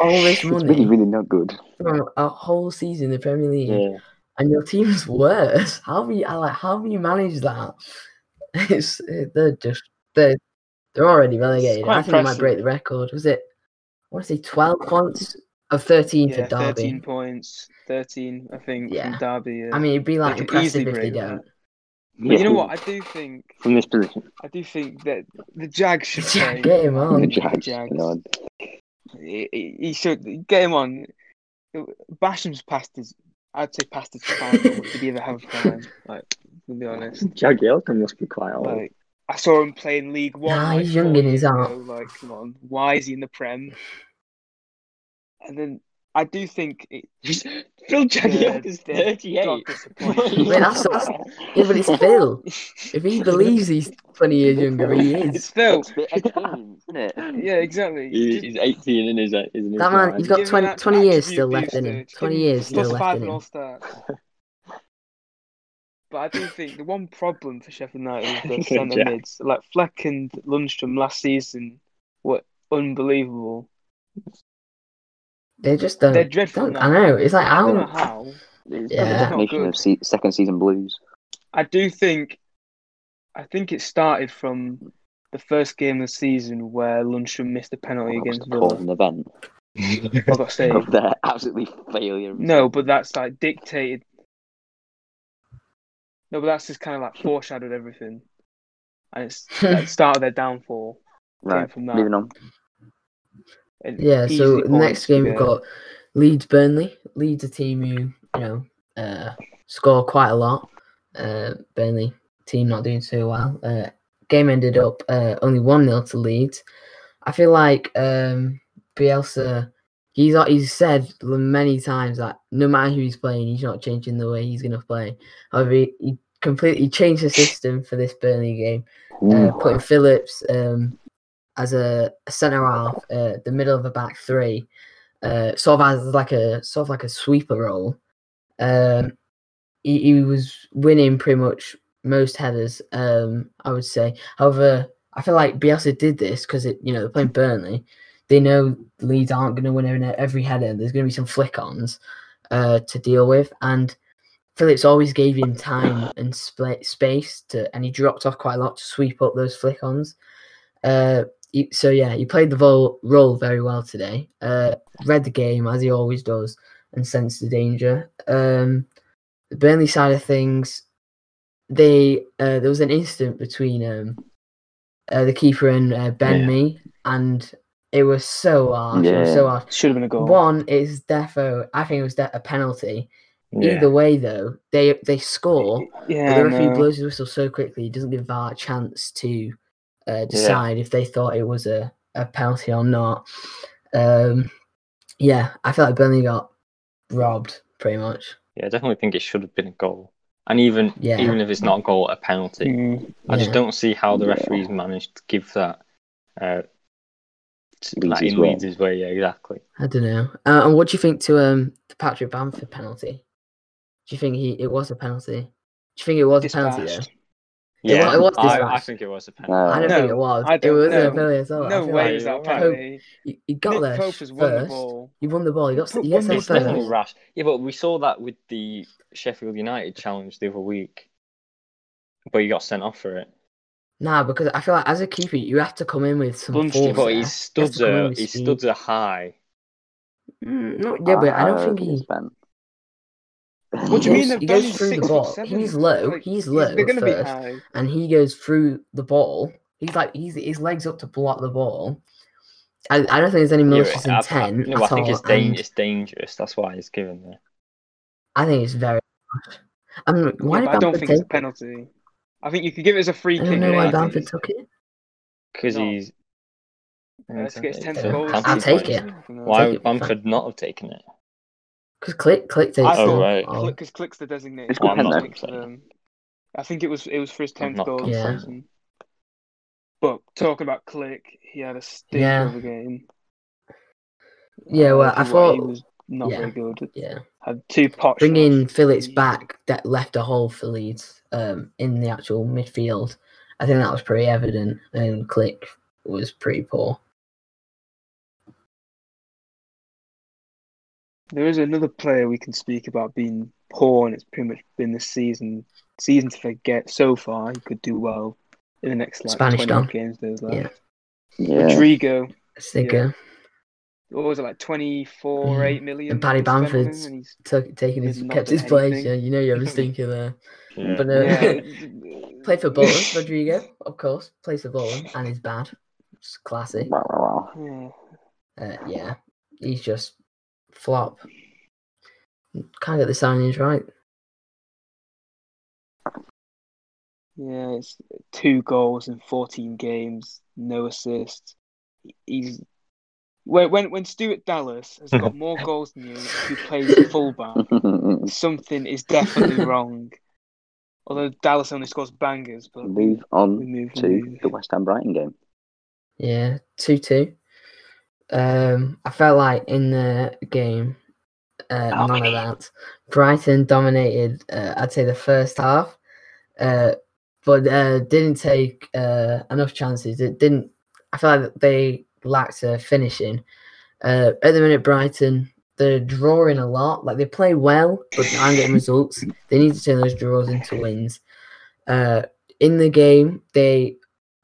all this It's really really not good. from a whole season in the Premier League, Yeah, and your team's worse. How have you I like? How have you managed that? It's uh, they're just they're they're already relegated. I think they might break the record. Was it? I want to say twelve points of thirteen Yeah, for Derby. thirteen points, thirteen, I think, Yeah. from Derby. Yeah. I mean, it'd be like They could easily impressive if they break that. Don't. But you know what? I do think From this position, I do think that the Jags should play. get him on. The The Jags, Jags. you know, He, he- he should get him on. Basham's past his, I'd say past his prime. but Did he ever have a prime? Like, to be honest, Jagielka must be quite old. like I saw him play in League One. Nah, like, he's young in his years art. ago, Like, come on, why is he in the Prem? And then I do think it, Phil Jagielka's Jagielka's 38. 38. disappointing. Wait, that's- that's- Yeah, but it's Phil. If he believes he's twenty years younger, he it's is. Phil. Expe- experience, isn't it? Yeah, exactly. He- He's 18 in his, in his That man, he's got Give 20, 20 years still left in him. Twenty years still left five in and him. all start. But I do think the one problem for Sheffield United is the centre Yeah. mids. Like Fleck and Lundstram last season were unbelievable. They just don't. They're dreadful don't. I know. It's like I don't know how. how. It's Yeah. the definition of se- second season blues. I do think, I think it started from the first game of the season where Lundstram missed a penalty Well, that against the call Villa. an event. I got saved. They're absolutely failure. No, but that's like dictated. No, but that's just kind of like foreshadowed everything, and it's like started their downfall. right. from that. Moving on. And Yeah, so the points next to game we've got Leeds Burnley. Leeds a team who, you know, uh, score quite a lot. Uh, Burnley team not doing too well. Uh, game ended up uh, only 1 0 to Leeds. I feel like um, Bielsa, he's, he's said many times that no matter who he's playing, he's not changing the way he's going to play. However, he, he completely changed the system for this Burnley game uh, putting Phillips um, as a, a centre half, uh, the middle of a back three, uh, sort of as like a sort of like a sweeper role. Um, he, he was winning pretty much most headers, um, I would say. However, I feel like Bielsa did this because it, you know, they're playing Burnley. They know Leeds aren't going to win every, header. There's going to be some flick-ons uh, to deal with, and Phillips always gave him time and split space to, and he dropped off quite a lot to sweep up those flick-ons. Uh, he, so yeah, he played the vol- role very well today. Uh, read the game as he always does and sensed the danger. Um, the Burnley side of things, they uh, there was an incident between um, uh, the keeper and uh, Ben Yeah. Mee, and it was so harsh. It was Yeah. so harsh. Should have been a goal. One is defo. I think it was de- a penalty. Yeah. Either way, though, they they score. Yeah, But the referee no. blows his whistle so quickly, he doesn't give VAR a chance to uh, decide if they thought it was a, a penalty or not. Um, yeah, I feel like Burnley got robbed pretty much. Yeah, I definitely think it should have been a goal. And even Yeah. even if it's not a goal, a penalty. Mm. I just don't see how the Yeah. referees managed to give that uh, like, in way. Leeds' way. Yeah, exactly. I don't know. Uh, and what do you think to um the Patrick Bamford penalty? Do you think he it was a penalty? Do you think it was a penalty though? Dispatched. It Yeah, it was I, I think it was a Uh, penalty. I don't No, think it was. It was know. a penalty as well. No way like is that a penalty. he, he got Nick there Pope has won the first. ball. He won the ball. He got Pope he won the there It's definitely first. rash. Yeah, but we saw that with the Sheffield United challenge the other week. But he got sent off for it. Nah, because I feel like as a keeper, you have to come in with some Bunched force. But he his You studs to come in are with studs are high. Mm, no, yeah, but I don't think it's he. Ben. What do you He mean? goes- They're he goes through the ball. He's low, Like, he's low They're gonna be first. high. and he goes through the ball. He's like he's his legs up to block the ball. I, I don't think there's any Yeah, malicious I- I- intent no, I think all. it's, dan- and it's dangerous. That's why he's given there. I think it's very. I mean, why Yeah, did I don't Bamford think it's a penalty. I think you could give it as a free I kick. don't know why I Bamford it's- took it. Because No. he's. uh, Let's get his tenth Yeah, goal. penalty I'll take points. it. No. Why Take would. Bamford not have taken it? Because Klich Klich takes I it. Oh, thought right. Oh, because Klich's the designated. It's good man, pen, not though. Klich for them. I think it was it was for his tenth goal Yeah. But talking about Klich, he had a stinker Yeah. of a game. Yeah, well, I for what he was not yeah. very good. yeah. Had two pot Bringing shots. Phillips back that left a hole for Leeds um, in the actual midfield. I think that was pretty evident, and Klich was pretty poor. There is another player we can speak about being poor, and it's pretty much been this season. Season to forget. So far, he could do well in the next like Spanish 20 Don. games. There's Yeah. left. Yeah. Rodrigo, Sticker what was it like 24, Yeah. 8 million? And Paddy they spent Bamford's- and he's- took taking his kept do his place. anything. Yeah, you know you're a stinker there. Yeah. But uh, Yeah. play for Bolton, Rodrigo, of course, plays for Bolton, and he's bad. It's. Yeah. Uh, yeah, he's just flop. Can't get the signings right. Yeah, it's two goals in 14 games, no assists. He's when when when Stuart Dallas has got more goals than you, who plays fullback, something is definitely wrong. Although Dallas only scores bangers, but Move on move, to move. the West Ham Brighton game. Yeah, two two. Um, I felt like in the game, uh, none of that. Brighton dominated. Uh, I'd say the first half, uh, but uh, didn't take uh, enough chances. It didn't. I feel like they lacked uh, finishing. Uh, at the minute, Brighton they're drawing a lot. Like they play well, but aren't getting results. They need to turn those draws into wins. Uh, in the game, they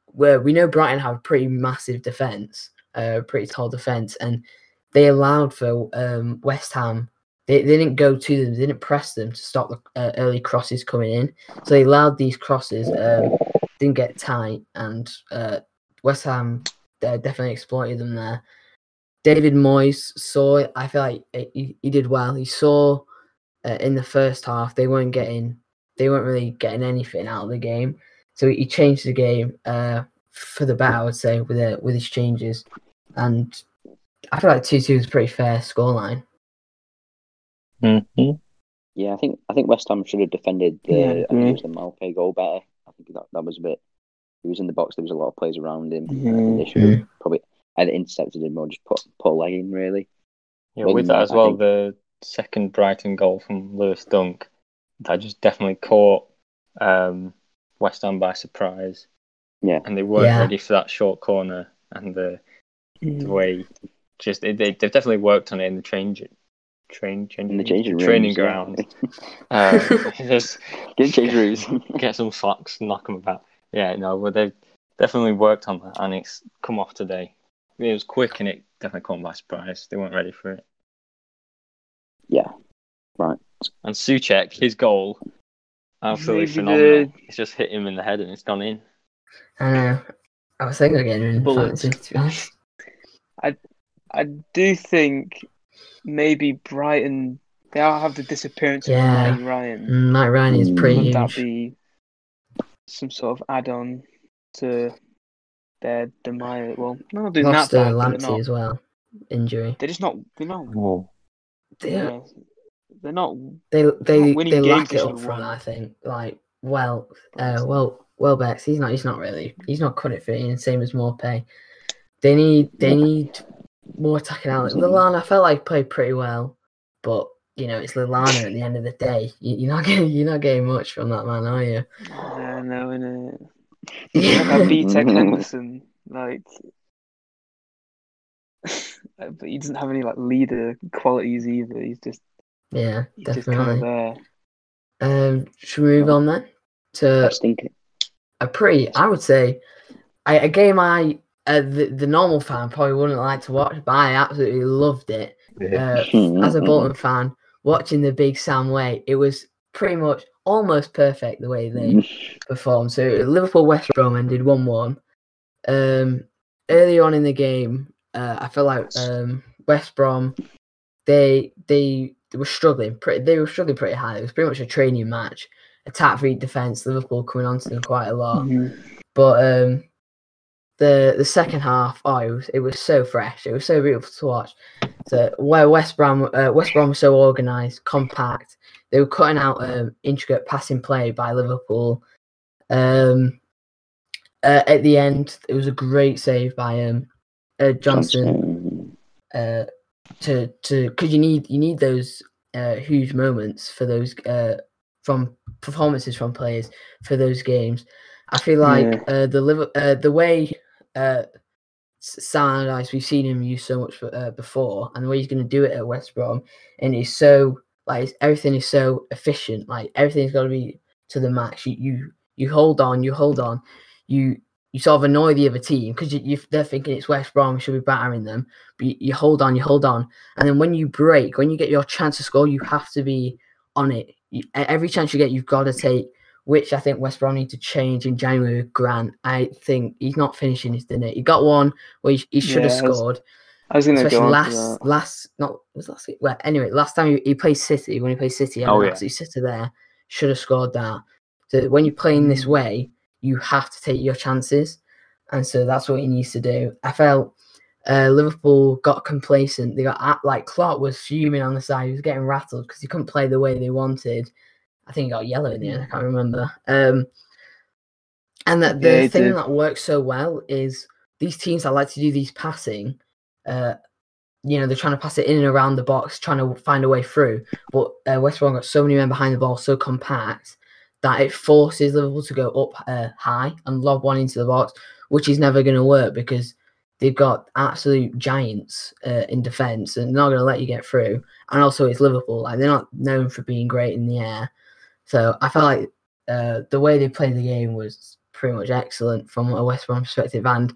where we know Brighton have a pretty massive defense, uh, pretty tall defense, and they allowed for um, West Ham. They, they didn't go to them, they didn't press them to stop the uh, early crosses coming in. So they allowed these crosses, um, didn't get tight, and uh, West Ham uh, definitely exploited them there. David Moyes saw it. I feel like it- he, he did well. He saw uh, in the first half they weren't getting, they weren't really getting anything out of the game. So he changed the game uh, for the better, I would say, with uh, with his changes. And I feel like two two is a pretty fair scoreline. hmm Yeah, I think I think West Ham should have defended the Yeah, I think it was the Maupay goal better. I think that, that was a bit. He was in the box. There was a lot of players around him. I think Mhm. they should have probably either intercepted him or just put put a leg in. Really. Yeah, Other with that that, as I well, think- the second Brighton goal from Lewis Dunk, that just definitely caught um, West Ham by surprise. Yeah. And they weren't Yeah. ready for that short corner and the, Mm. the way just they, they, they've definitely worked on it in the change train changing In the changing training rooms, yeah. ground. Uh, just Get change rooms. get some socks, knock them about. Yeah, no, but they've definitely worked on that, and it's come off today. It was quick, and it definitely caught them by surprise. They weren't ready for it. Yeah, right. And Souček, his goal, absolutely Maybe phenomenal. the- It's just hit him in the head, and it's gone in. I know. I was thinking of getting in Bullets. fantasy, to be honest. I I do think maybe Brighton they all have the disappearance Yeah. of Matty Ryan. Matt Ryan is pretty Would that be some sort of add-on to their demise? Well, no, not doing Lost that uh, bad, Lamptey not. as well. Injury. They're just not. They're not. Whoa. They, Yeah, they're not. they, they, winning they games lack it should up front. I think. Like, well, uh, well, Welbeck's, he's not, he's not really, he's not cut it for it, same as Maupay. They need, they need more attacking out. Lallana, I felt like played pretty well, but you know, it's Lallana at the end of the day. You, you're not getting, you're not getting much from that man, are you? Yeah, no, innit? Like Yeah. that BTEC Henderson, like, but he doesn't have any like leader qualities either. He's just, yeah, he's just kind of definitely. there. Um, should we move on then to was thinking. a pretty, I would say, a, a game I, uh, the, the normal fan probably wouldn't like to watch, but I absolutely loved it. Uh, as a Bolton fan, watching the big Sam way, it was pretty much almost perfect the way they performed. So Liverpool West Brom ended one one. Um, early on in the game, uh, I feel like um, West Brom they they they were struggling pretty. They were struggling pretty high. It was pretty much a training match. Attack v defense. Liverpool coming onto them quite a lot. Mhm. But um, the the second half, oh, it was, it was so fresh. It was so beautiful to watch. So where West Brom, uh, West Brom was so organised, compact. They were cutting out um, intricate passing play by Liverpool. Um, uh, at the end, it was a great save by um, uh, Johnstone uh, to to because you need you need those uh, huge moments for those uh, from performances from players for those games. I feel like Yeah. uh, the Liver- uh, the way uh, S- Sam we've seen him use so much for, uh, before, and the way he's going to do it at West Brom, and he's so like everything is so efficient. Like everything's got to be to the max. You you you hold on, you hold on, you you sort of annoy the other team because you, you they're thinking it's West Brom, we should be battering them, but you, you hold on, you hold on, and then when you break, when you get your chance to score, you have to be on it. You, every chance you get, you've got to take. Which I think West Brom need to change in January with Grant. I think he's not finishing his dinner. He got one where he, he should have Yeah, was- scored I was going to go last last not was last week. Well, anyway, last time he, he played City when he played City, Oh, yeah. yeah, sitter there should have scored that. So when you're playing this Mm. way, you have to take your chances, and so that's what he needs to do. I felt uh, Liverpool got complacent. They got at, like Clark was fuming on the side. He was getting rattled because he couldn't play the way they wanted. I think got yellow in the end. I can't remember. Um, and that the Yeah, thing did. that works so well is these teams that like to do these passing. Uh, you know, they're trying to pass it in and around the box, trying to find a way through. But uh, West Brom got so many men behind the ball, so compact that it forces Liverpool to go up uh, high and lob one into the box, which is never going to work because they've got absolute giants uh, in defence and they're not going to let you get through. And also, it's Liverpool; like they're not known for being great in the air. So I felt like uh, the way they played the game was pretty much excellent from a West Brom perspective, and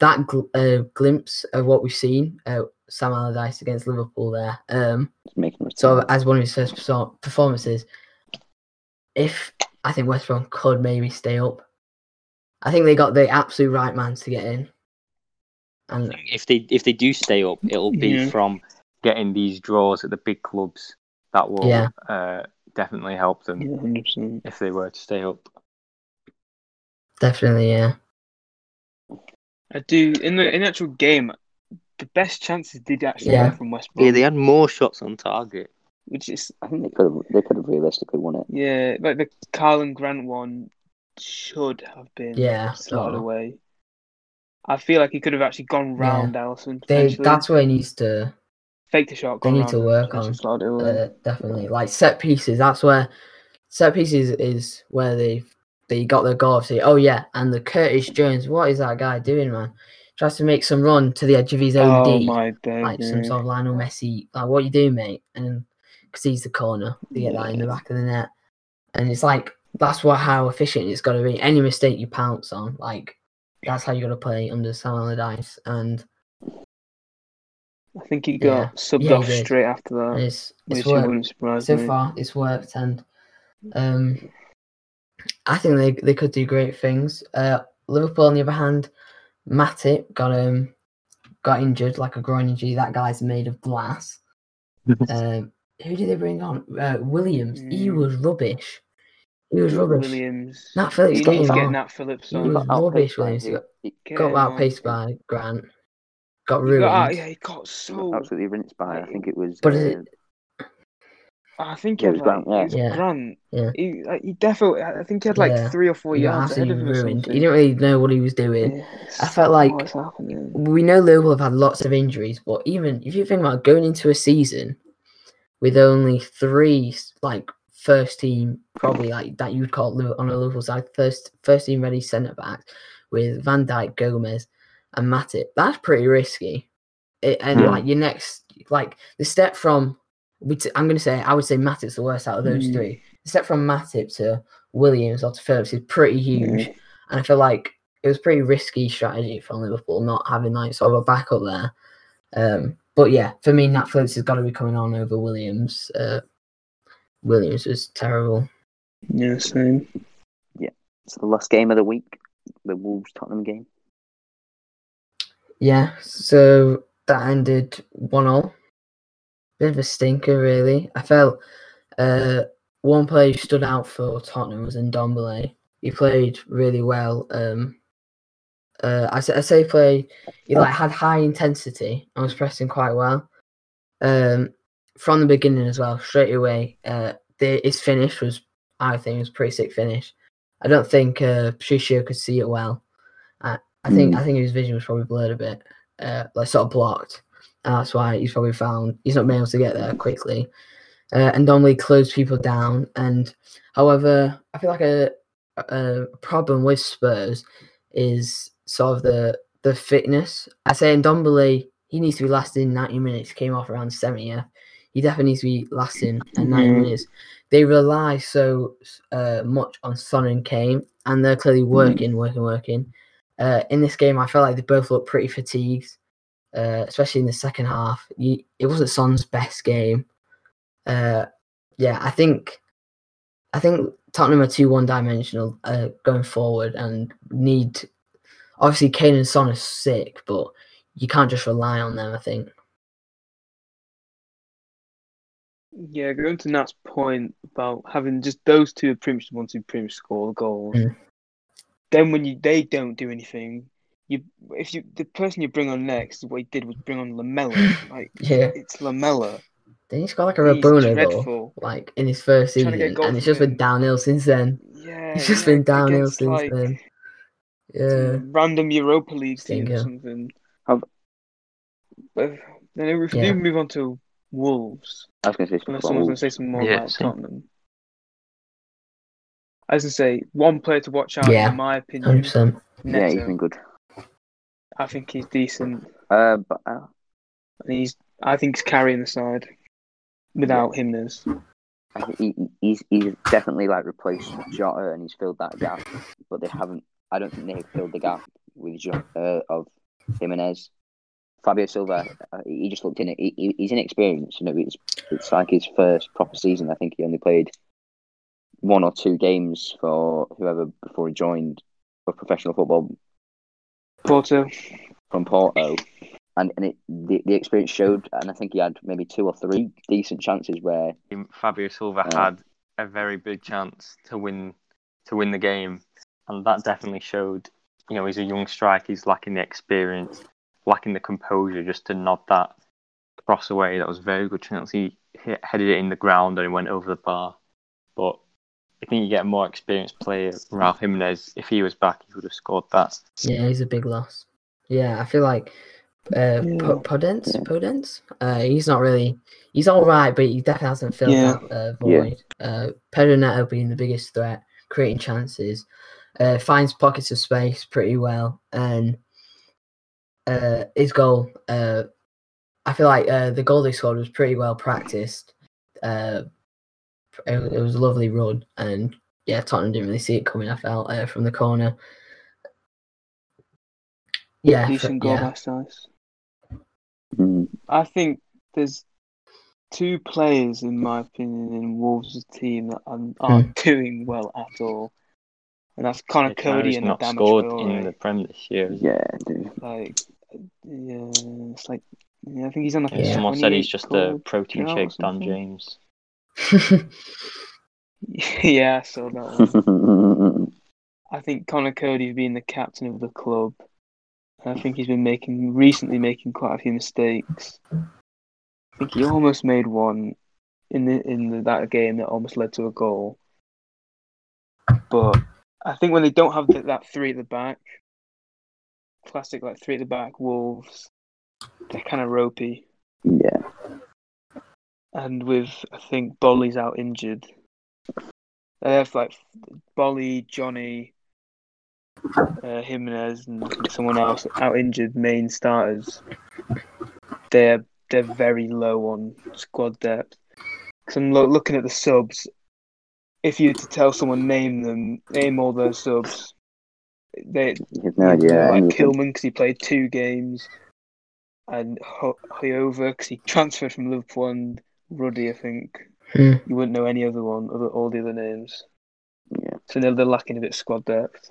that gl- uh, glimpse of what we've seen, uh, Sam Allardyce against Liverpool there, um, making sort of as one of his first performances. If I think West Brom could maybe stay up, I think they got the absolute right man to get in. And If they if they do stay up, it'll be Yeah. from getting these draws at the big clubs that will Yeah. uh, definitely help them Yeah, 100%. if they were to stay up. definitely, yeah, I do in the in the actual game. The best chances did actually Yeah. come from West Brom, Yeah, they had more shots on target. which is I think they could have. They could have realistically won it. yeah, like the Karlan Grant one should have been Yeah, slotted away. I feel like he could have actually gone Yeah. round Alisson. they that's where he needs to a shot. they need to work on, slotted it away. uh, definitely like set pieces. That's where set pieces is where they they got their goal. See, oh yeah, and the Curtis Jones, what is that guy doing, man? Tries to make some run to the edge of his own oh D. like some sort of Lionel Messi, like what you do, mate, and because he's the corner, you get that in the back of the net, and it's like that's what how efficient it's got to be. Any mistake you pounce on, like that's how you got to play under Sam Allardyce, and I think he Yeah. got subbed Yeah, off did. straight after that, it's which it's worked. wouldn't surprise so me. far it's worked and um I think they they could do great things. Uh Liverpool on the other hand, Matip got um got injured like a groin injury. That guy's made of glass. um who did they bring on? Uh, Williams. He Mm. was rubbish. He was rubbish. Williams. Nat Phillips he got needs him to get on. Phillips He was Got rubbish, outpaced Williams. He got, got outpaced by Grant. Got He ruined. got, ah, yeah, he got so. absolutely rinsed by. I think it was. But is uh, it- I think he it had was like, Grant, yeah. it was Yeah. Grant. Yeah. He, like, he definitely. I think he had like Yeah. three or four He got yards ahead of him. ruined. He didn't really know what he was doing. Yes. I felt like- What's we know Liverpool have had lots of injuries, but even if you think about going into a season with only three like first team, probably like that you'd call Liv- on a Liverpool side, first first team ready centre back with Van Dijk, Gomez, and Matip, that's pretty risky. It, and Yeah. like your next, like the step from, we t- I'm going to say, I would say Matip's the worst out of those Mm. three. The step from Matip to Williams or to Phillips is pretty huge. And I feel like it was pretty risky strategy from Liverpool not having like sort of a backup there. Um, but yeah, for me, Nat Phillips has got to be coming on over Williams. Uh, Williams was terrible. Yeah, same. Yeah, it's the last game of the week, the Wolves Tottenham game. Yeah, so that ended one all. Bit of a stinker, really. I felt uh, one player who stood out for Tottenham was in Ndombele. He played really well. Um, uh, I, say, I say play. He like had high intensity and was pressing quite well. Um, from the beginning as well, straight away. Uh, the, his finish was, I think, was pretty sick finish. I don't think uh, Patricio could see it well. I, I think I think his vision was probably blurred a bit, uh, like sort of blocked, and that's why he's probably found he's not been able to get there quickly. Uh, and Donnelly closed people down, and however, I feel like a, a problem with Spurs is sort of the the fitness. I say in Ndombele, he needs to be lasting 90 minutes. Came off around 70. Yeah. He definitely needs to be lasting at 90 Mhm. minutes. They rely so uh, much on Son and Kane, and they're clearly working, working, working. Uh, in this game, I felt like they both looked pretty fatigued, uh, especially in the second half. You, it wasn't Son's best game. Uh, yeah, I think, I think Tottenham are too one-dimensional uh, going forward, and need. Obviously, Kane and Son are sick, but you can't just rely on them. I think. Yeah, going to Nat's point about having just those two are pretty much the ones who pretty much score the goals. Mm. Then when you they don't do anything, you if you the person you bring on next, what he did was bring on Lamela. like Yeah, it's Lamela. then he's got like a He's Rabona goal, like in his first season, and it's from just been downhill since then. Yeah, It's just yeah, been downhill against, since like, then. Yeah, random Europa League team or Stinker. something. Have- But then if we Yeah. do move on to Wolves, I was going to say something unless about someone's going to say some more Yeah, about same. Tottenham. As I say, one player to watch out, Yeah, in my opinion. hundred opinion, percent. Yeah, he's been good. I think he's decent, Uh, but uh, he's. I think he's carrying the side without Jimenez. I think he, he- he's he's definitely like replaced Jota and he's filled that gap, but they haven't. I don't think they've filled the gap with Jota uh, of Jimenez. Fabio Silva, uh, he just looked in it. He, he- he's inexperienced. You know, it's it's like his first proper season. I think he only played one or two games for whoever before he joined for professional football Porto. from Porto, and and it the, the experience showed. And I think he had maybe two or three decent chances where Fabio Silva Yeah. had a very big chance to win to win the game, and that definitely showed. You know, he's a young striker. He's lacking the experience, lacking the composure, just to nod that cross away. That was a very good chance. He hit, headed it in the ground and it went over the bar. But I think you get a more experienced player, Raul Jimenez. If he was back, he would have scored that. Yeah, he's a big loss. Yeah, I feel like uh, Po- Podence, Yeah. Podence. Uh, he's not really. He's all right, but he definitely hasn't filled Yeah. that uh, Yeah. void. Uh, Pedro Neto being the biggest threat, creating chances, uh, finds pockets of space pretty well, and uh, his goal. Uh, I feel like uh, the goal they scored was pretty well practiced. Uh, it, it was a lovely run, and yeah, Tottenham didn't really see it coming. I felt uh, from the corner. Yeah, for- decent goal yeah. by Saïss. Mm. I think there's two players, in my opinion, in Wolves' team that aren't, aren't doing well at all, and that's Conor Coady and not Adama scored Traore. in the Prem this year. Yeah, dude. Like, yeah, it's like yeah, I think he's on like a Yeah. Someone said he's just a protein shake Dan. James. yeah, I saw that one. I think Conor Coady's been the captain of the club. I think he's been making recently making quite a few mistakes. I think he almost made one in the in the, that game that almost led to a goal. But I think when they don't have the, that three at the back, classic like three at the back Wolves, they're kind of ropey. yeah. And with I think Boly's out injured. They have like Boly, Johnny, uh, Jimenez, and someone else out injured main starters. They're they're very low on squad depth. Because I'm lo- looking at the subs. If you were to tell someone name them, name all their subs, they no idea. like. Kilman because he played two games, and Ho- Hoever because he transferred from Liverpool and Ruddy, I think. Hmm. You wouldn't know any other one, other all the other names. Yeah. So they're, they're lacking a bit of squad depth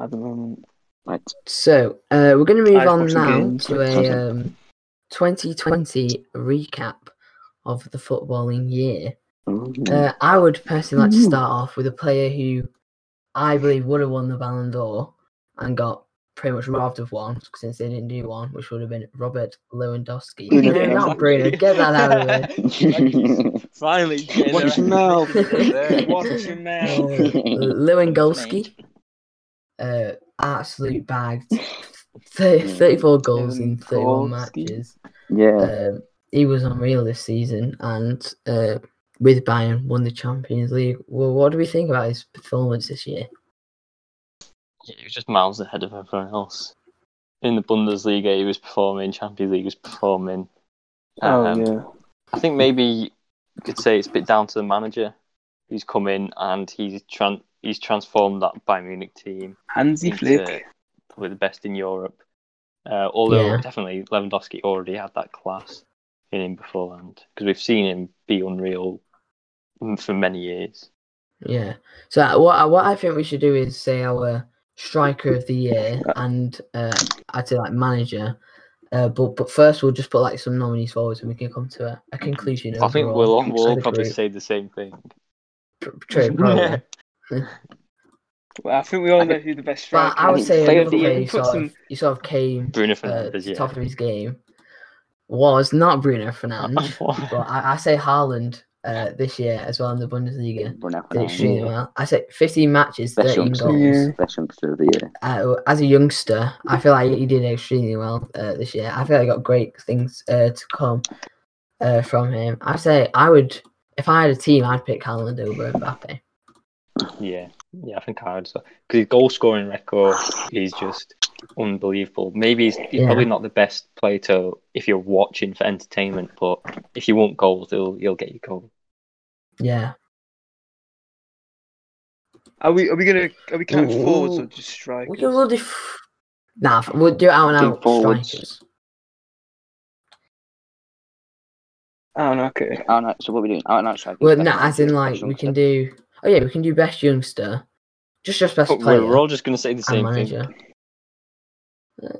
at the moment. Right. So uh, we're going to move I've on now game, to a um, 2020 recap of the footballing year. Uh, I would personally like to start off with a player who I believe would have won the Ballon d'Or and got pretty much robbed of one since they didn't do one, which would have been Robert Lewandowski. Bruno no, not Bruno. Get that out of there. Finally, Watch your mouth. Watch Watch your mouth. Uh, Lewandowski, uh, absolute bagged. 30, 34 goals in 31 Lewandowski. matches. yeah. Um, he was unreal this season, and uh, with Bayern won the Champions League. Well, what do we think about his performance this year? He was just miles ahead of everyone else. In the Bundesliga, he was performing. Champions League, was performing. Oh Um, yeah, I think maybe you could say it's a bit down to the manager who's come in and he's tran- he's transformed that Bayern Munich team Hansi Flick. probably the best in Europe. Uh, although Yeah. definitely Lewandowski already had that class in him beforehand because we've seen him be unreal for many years. Yeah. So uh, what what I think we should do is say our striker of the year and uh, I'd say like manager. Uh, but but first we'll just put like some nominees forward and we can come to a, a conclusion. I think we'll all, we'll all probably group. say the same thing. Tr- True, probably. Well, I think we all I know who the best But striker I would say Player another the year, player you sort, some- of, you sort of came Bruno uh, Fernandes, to the yeah. top of his game was not Bruno Fernandes, but I, I say Haaland uh, this year as well in the Bundesliga. Did extremely well. I say 15 matches, Best 13 youngster. goals. Yeah. Best youngster of the year. Uh, as a youngster, I feel like he did extremely well uh, this year. I feel like I got great things uh, to come uh, from him. I say I would, if I had a team, I'd pick Haaland over Mbappe. Yeah, yeah, I think I would. Because his goal scoring record is just unbelievable. Maybe he's, he's Yeah. probably not the best player to if you're watching for entertainment, but if you want goals, he'll he'll get you goal. Yeah. Are we are we gonna are we counting Ooh, forwards or just strikers? We can we'll do. f- Nah, f- we'll do out and Think out forwards. strikers. Oh, no, okay. Oh, no, so what are we doing? Oh, no, strikers. Well, Best no, as in youngster, like we can do. Oh yeah, we can do best youngster. Just just best But player we're, we're all just going to say the same manager. thing.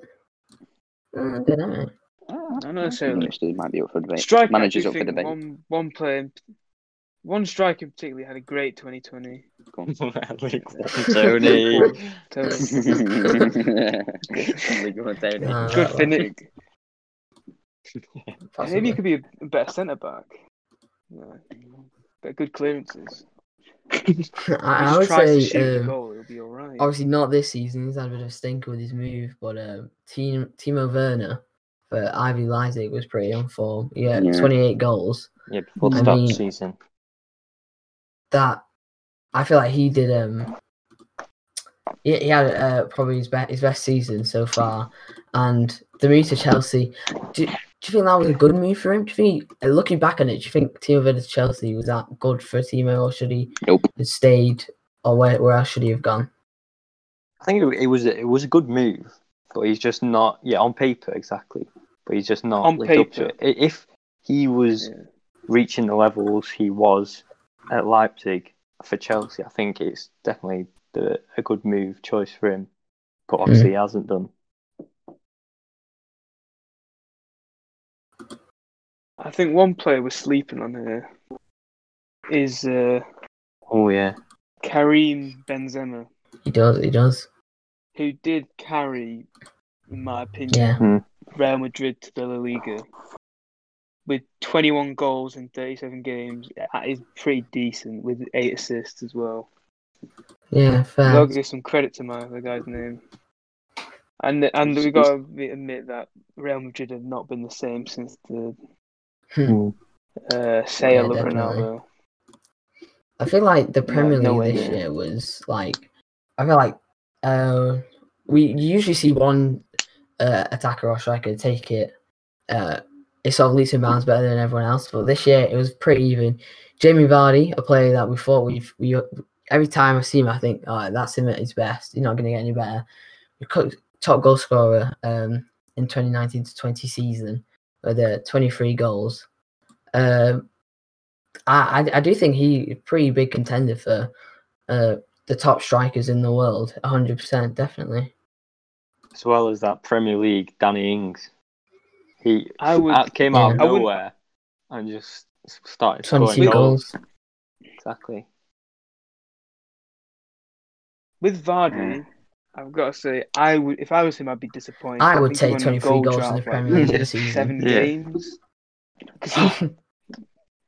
Uh, I don't know. Not necessarily. Youngster might be up for debate. Striker, Managers up for think debate. one one player, in- one striker particularly had a great 2020. Go on. Tony. Tony. League One, Tony. Uh, Good finish. Maybe Possibly. he could be a, a better centre back. Yeah. But good clearances. I, I would just tries to say um, goal, it'll be all right. obviously not this season. He's had a bit of a stinker with his move, but um, Team Timo Werner for Ivy Leipzig was pretty on form. Yeah, Yeah. 28 goals. Yeah, before the I start of mean- the season. That I feel like he did. Um, he, he had uh, probably his best his best season so far, and the move to Chelsea. Do, do you think that was a good move for him? Do you think, uh, looking back on it, do you think Timo Werner to Chelsea was that good for Timo, or should he Nope. have stayed, or where where else should he have gone? I think it, it was it was a good move but he's just not. Yeah, on paper exactly, but he's just not On lived up to paper. it. If he was Yeah. reaching the levels he was at Leipzig for Chelsea, I think it's definitely the, a good move choice for him. But obviously, he hasn't done. I think one player we're sleeping on here is uh, Oh yeah, Karim Benzema, He does. He does. who did carry, in my opinion, Yeah. Real Madrid to the La Liga with 21 goals in 37 games. That is pretty decent with eight assists as well. Yeah. Fair. Gotta give some credit to my the guy's name. And and we got to admit that Real Madrid have not been the same since the Hmm. uh, sale Yeah, of. Ronaldo. I feel like the Premier no League way, this year was like I feel like uh we usually see one uh, attacker or striker take it uh it sort of leaps and bounds better than everyone else, but this year it was pretty even. Jamie Vardy, a player that we thought we've we every time I see him I think oh that's him at his best. He's not gonna get any better. Top goal scorer um in 2019 to 20 season with uh, 23 goals. Um I, I I do think he pretty big contender for uh the top strikers in the world, hundred percent, definitely. as well as that Premier League, Danny Ings. He I would- out- came out of Yeah. I nowhere and just started Twenty scoring goals. goals. Exactly. With Vardy, I've got to say, I would if I was him, I'd be disappointed. I would think take 23 goal goals in drought the Premier League this season. Seven Yeah. games. 'Cause he-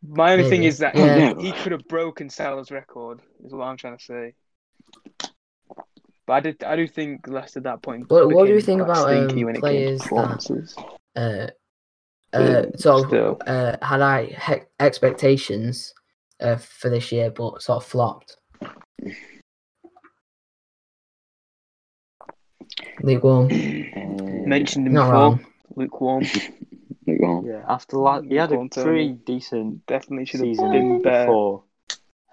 my only thing Maybe. is that Yeah. he could have broken Salah's record. Is what I'm trying to say. But I did, I do think Leicester at that point. What- what do you became think quite about, stinky um, when it came players to that- performances? Uh, uh, so Still. uh, had I he- expectations uh, for this year, but sort of flopped. Lukewarm, Mentioned him not before. wrong. Lukewarm. Lukewarm. Yeah, after la- he had a Go on, pretty decent Definitely should have season been better. before,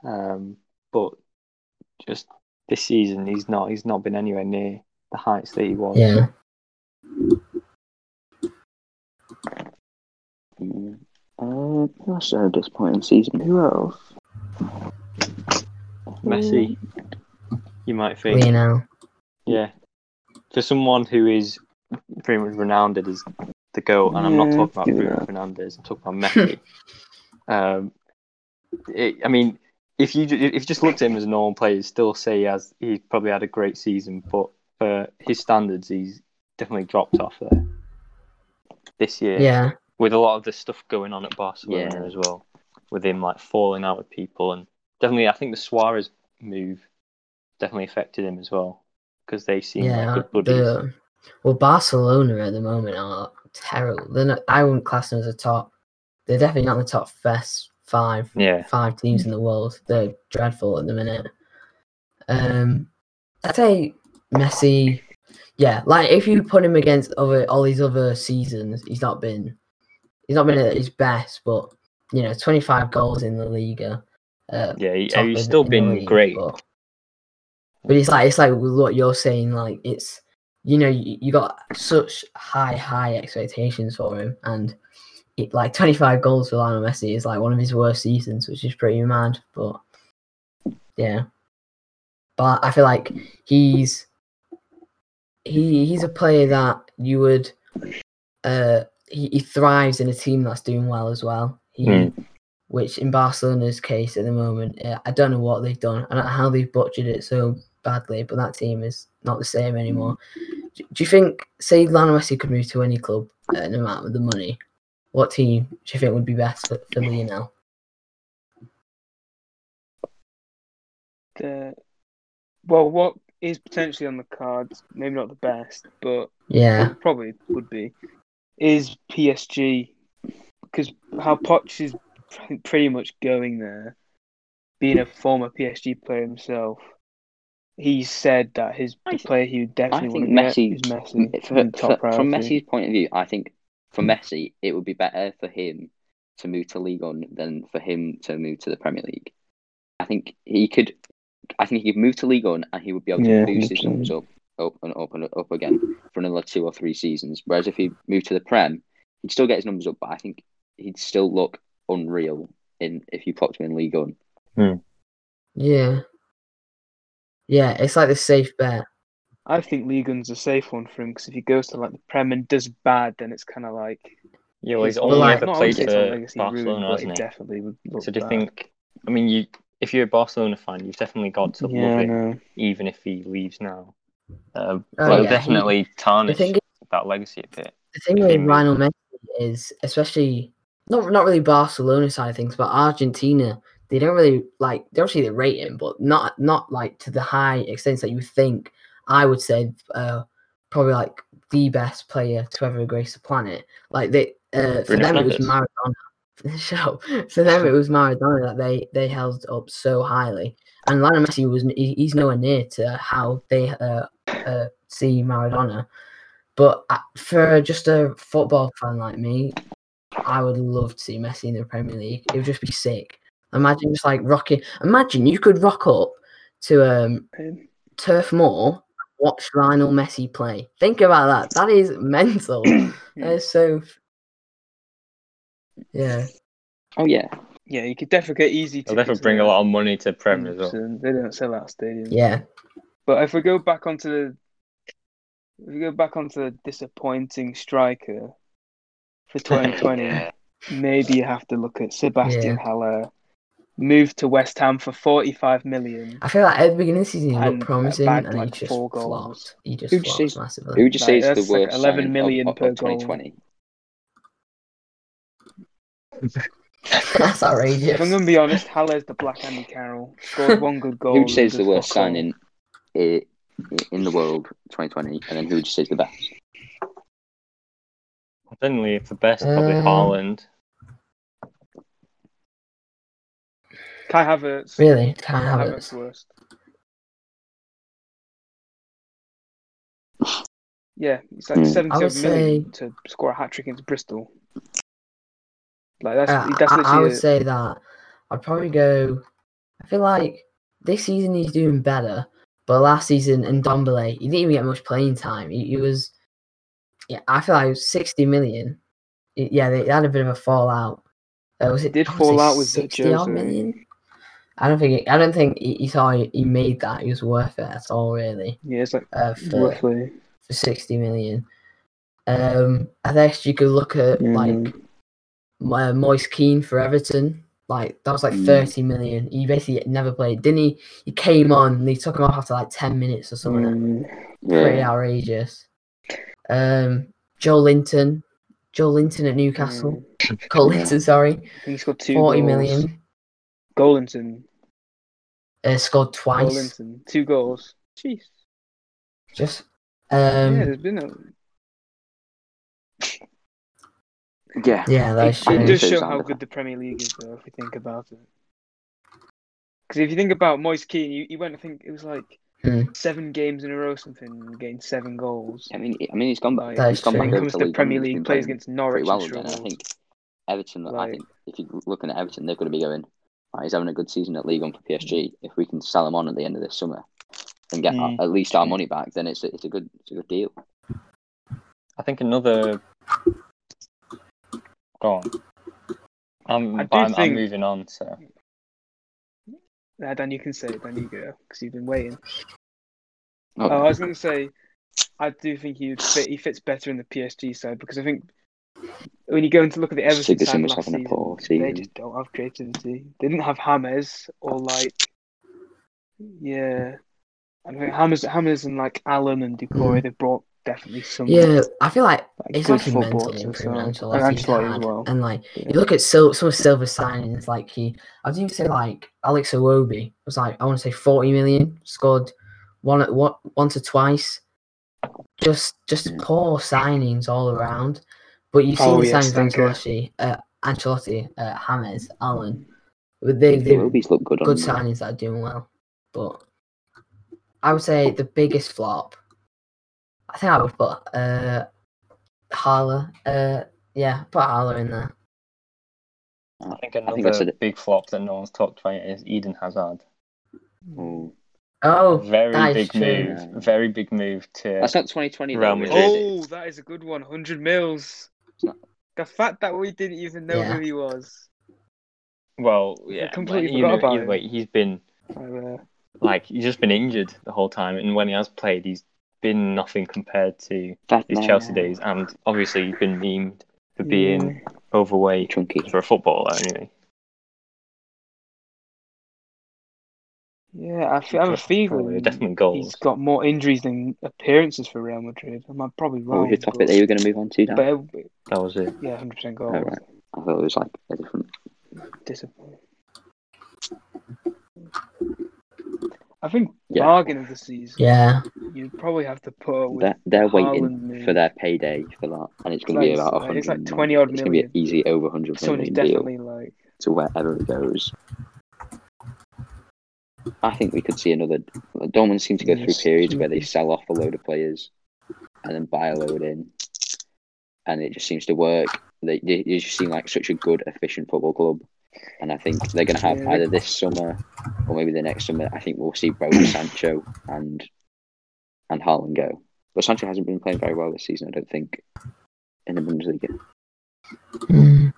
um, but just this season he's not he's not been anywhere near the heights that he was. Yeah, Mm. Uh, that's a disappointing season. Who else? Messi, you might think, We know. yeah, for someone who is pretty much renowned as the goat, and I'm not talking about yeah. Bruno Fernandes, I'm talking about Messi. um, it, I mean, if you if you just looked at him as a normal player, you'd still say he has he's probably had a great season, but for his standards, he's definitely dropped off there this year. Yeah, with a lot of the stuff going on at Barcelona Yeah. as well, with him like falling out with people, and definitely I think the Suarez move definitely affected him as well because they seem yeah. like good buddies. The, well, Barcelona at the moment are terrible. They're not, I wouldn't class them as a top. They're definitely not the top best five Yeah, five teams in the world. They're dreadful at the minute. Um, I'd say Messi. Yeah, like if you put him against other all these other seasons, he's not been he's not been at his best. But you know, twenty five goals in the Liga. Uh, yeah, he, he's still been league, great. But, but it's like it's like what you're saying. Like it's you know you, you got such high high expectations for him, and it, like 25 goals for Lionel Messi is like one of his worst seasons, which is pretty mad. But yeah, but I feel like he's he he's a player that you would uh he, he thrives in a team that's doing well as well. He Mm. which in Barcelona's case at the moment, uh, I don't know what they've done. I don't know how they've butchered it so badly, but that team is not the same anymore. Do, do you think, say, Lionel Messi could move to any club, uh, no matter the money, what team do you think would be best for, for Lionel? The, well, what is potentially on the cards, maybe not the best, but Yeah, probably would be, is PSG. Because how Poch is pretty much going there, being a former PSG player himself, he said that his the player he would I definitely think want to Messi, is Messi. for, for- from. Messi's point of view, I think for Messi, it would be better for him to move to League One than for him to move to the Premier League. I think he could. I think he could move to League One and he would be able to Yeah, boost his numbers up up and up and up again for another two or three seasons. Whereas if he moved to the Prem, he'd still get his numbers up, but I think he'd still look unreal in if you popped him in League One. Hmm. Yeah. Yeah, it's like the safe bet. I think League One's a safe one for him because if he goes to like the Prem and does bad, then it's kind of like Yeah, well, he's Well, only like- ever played obviously it's not for Barcelona, but hasn't he? definitely would look So do you bad. think? I mean, you if you're a Barcelona fan, you've definitely got to Yeah, love I it, even if he leaves now. Uh, Oh, yeah, he- definitely The tarnish thing, that legacy a bit. the thing with. Lionel Messi is, especially not not really Barcelona side of things, but Argentina, they don't really like. They obviously they rate him, but not not like to the high extent that you think. I would say uh, probably like the best player to ever grace the planet. Like they, uh, for them it was Maradona. Show for them it was Maradona that they they held up so highly, and Lionel Messi was he, he's nowhere near to how they uh, uh, see Maradona. But uh, for just a football fan like me, I would love to see Messi in the Premier League. It would just be sick. Imagine just like rocking. Imagine you could rock up to um Turf Moor, watch Lionel Messi play. Think about that. That is mental. that is so. Yeah. Oh yeah, Yeah, you could definitely get easy It'll definitely bring a lot of money to Prem as well. They don't sell out stadiums. Yeah. But if we go back onto the, if we go back onto the disappointing striker for 2020, maybe you have to look at Sebastian Haller. Moved to West Ham for 45 million. I feel like at the beginning of the season he And looked promising bagged, and he like, just four goals. flopped. He just Who'd you flopped say- massively. who would you say Like, is the that's like worst 11 signing million of, of, per of goal. 2020? That's outrageous. If I'm going to be honest, Haller's the Black Andy Carroll. Scored one good goal. Who would you say is the worst signing i- in the world 2020? And then who would you say is the best? Definitely, for best, probably Um, Haaland. Kai Havertz. Really? Kai Can't have Havertz it. worst. Yeah, it's like seventy I would seven million to score a hat trick against Bristol. Like that's Uh, that's I, I would a- say that I'd probably go. I feel like this season he's doing better, but last season Ndombele, he didn't even get much playing time. He, he was, yeah, I feel like it was 60 million. Yeah, they had a bit of a fallout. Uh, was it did fall out with 60 odd million? I don't think. It, I don't think he, he saw he, he made that. He was worth it at all, really. Yeah, it's like Uh, for, roughly. for 60 million. Um, I guess you could look at like Mhm. uh, Moise Kean for Everton. Like that was like Mm. 30 million. He basically never played, didn't he? He came on and they took him off after like 10 minutes or something. Mm, Pretty outrageous. Um, Joelinton, Joe Linton at Newcastle. mm. Cole Yeah. Linton, sorry, he scored two 40 goals. million. Golinton. Uh, scored twice. Golinton. Two goals. Jeez. Just yeah, um, there's been a. Yeah. yeah, that's It, true. it does show how good the Premier League is, though, if you think about it. Because if you think about Moise Kean, you, he went, I think it was like Hmm. seven games in a row, or something, getting seven goals. I mean, I mean, he's gone back. Like, That he's is gone true. back when it comes to to League Premier One, League, plays against Norwich well and. I think Everton. I think if you're looking at Everton, they're going to be going. "Right, he's having a good season at League One for PSG. If we can sell him on at the end of this summer and get our- Mm. at least our money back, then it's a, it's a good it's a good deal. I think another. Go on. I'm, I but do I'm, I'm moving on. So Uh, Dan, you can say it. Dan, you go because you've been waiting. Oh, Oh, I was going to say, I do think he would fit. He fits better in the PSG side because I think when you go into look at the Everton Sigurdsson side was last having a season, they just don't have creativity. They didn't have Hammers or like, yeah, I think James, James and like Allan and Decoy. They brought definitely some. Yeah, I feel like like, it's actually football mental to improvement sell. And Ancelotti as well. And like Yeah. you look at Sil- some of Silva signings, like he, I'd even say like Alex Iwobi was like I want to say forty million, scored one at one once or twice. Just just Yeah. poor signings all around. But you've seen Oh, the yes, signings of thank you. Ancelotti, uh, Ancelotti, uh, James, Allan. They they look good good signings that are doing well. But I would say the biggest flop. I think I would put uh Haller. Uh yeah, put Haller in there. I think I think I another said big flop that no one's talked about is Eden Hazard. Oh, Oh, very that is big true. move. Very big move to. That's not 2020. Real Madrid. it? Oh, that is a good one. 100 mils. Not- The fact that we didn't even know Yeah. who he was. Well, yeah, completely but, forgot know, about either him. way, he's been like he's just been injured the whole time, and when he has played, he's been nothing compared to That his man. Chelsea days, and obviously you've been memed for being yeah. overweight Chunky. for a footballer. Anyway, Yeah, I, fe- I have a Probably feeling definitely goals. he's got more injuries than appearances for Real Madrid. Am I'm probably What was wrong. your topic but, that you were going to move on to? Dan? but it- That was it. yeah, 100% goal. Oh, right. I thought it was like a different. Disappointing. I think Yeah. bargain of the season. Yeah. You'd probably have to put with They're, they're Haaland waiting move. for their payday for that, and it's going to be about it's 100. it's like 20 odd It's going to be an easy over 100 someone deal definitely like to wherever it goes. I think we could see another. Dortmund seem to go through Yes. periods where they sell off a load of players and then buy a load in, and it just seems to work. They, they they just seem like such a good, efficient football club, and I think they're going to have either this summer or maybe the next summer. I think we'll see both Sancho and and Haaland go. But Sancho hasn't been playing very well this season. I don't think in the Bundesliga. Mm.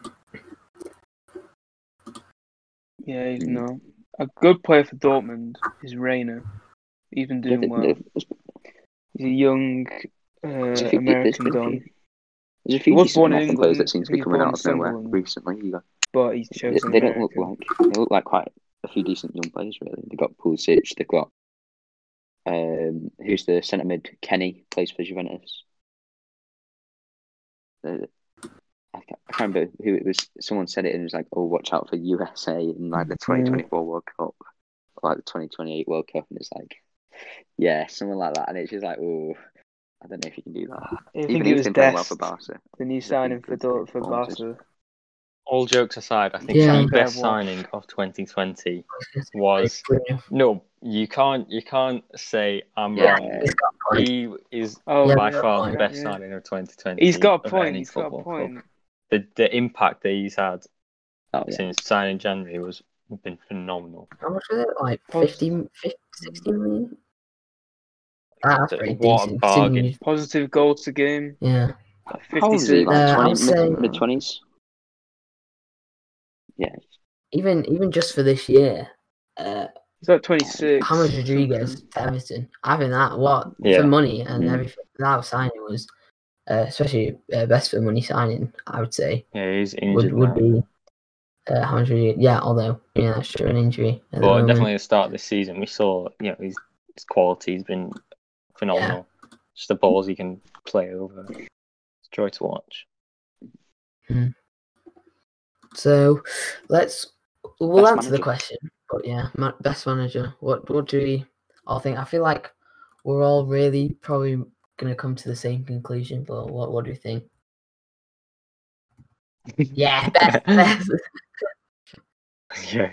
yeah, he's Mm. not a good player for Dortmund is Reyna. He's been doing well. He's a young uh, There's there's American been a few- There's a few He was born in players England, that seem to be coming out of nowhere recently. You got- but he's They, chosen they don't look like they look like quite a few decent young players. Really, they've got Pulisic. They've got um, who's the centre mid? Kenny plays for Juventus. Uh, I can't, I can't remember who it was. Someone said it and it was like, "Oh, watch out for USA in like the twenty twenty four World Cup, or like the twenty twenty eight World Cup." And it's like, yeah, something like that. And it's just like, oh, I don't know if you can do that. I Even think it was playing well for Barca. the new signing for for. Barca. All jokes aside, I think Yeah. the best Yeah. signing of 2020 was no. You can't. You can't say I'm Yeah. wrong. He's got a point. He is Oh, Yeah, by yeah, far the best yeah. signing of 2020. He's got a point. He's got a football club. point. The the impact that he's had Oh yeah, since signing January was been phenomenal. How much was it? Like Post- 50, 50 60 million? Ah, That's pretty What a decent. bargain. Positive goals to game. Yeah. Fifty how old is he? Like Uh, I twenty would say- mid twenties. Yeah, Even even just for this year, uh, He's like twenty six. James Rodriguez to Everton, having that what Yeah. for money and Mm. everything that signing was, uh, especially uh, best for money signing. I would say Yeah, he's injured would now. be uh, how much Rodriguez? Yeah, although yeah, that's true, an injury. at the But moment. definitely at the start of this season, we saw you know his, his quality has been phenomenal. Just the balls he can play over. It's joy to watch. So let's we'll Best answer the question. But yeah, ma- best manager. What what do we all think? I feel like we're all really probably gonna come to the same conclusion. But what what do you think? Yeah, best, best. yeah,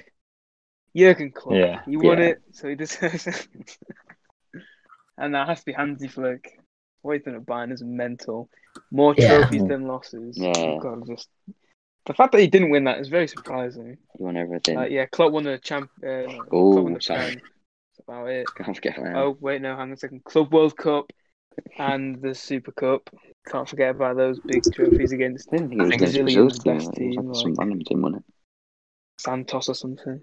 Jurgen Klopp. Yeah. He won Yeah. it, so he deserves it. and that has to be Hansi Flick. What he's done at Bayern is mental. More Yeah. trophies than losses. Yeah. You've got to just the fact that he didn't win that is very surprising. he won everything. Like, yeah, Klopp won the champ. Uh, Oh, won the sorry. Prem. That's about it. Can't forget that. Oh wait, no, hang on a second. Club World Cup and the Super Cup. Can't forget about those big trophies against I think it was think against Brazil's team. best team, like some random team, wasn't it? Santos or something.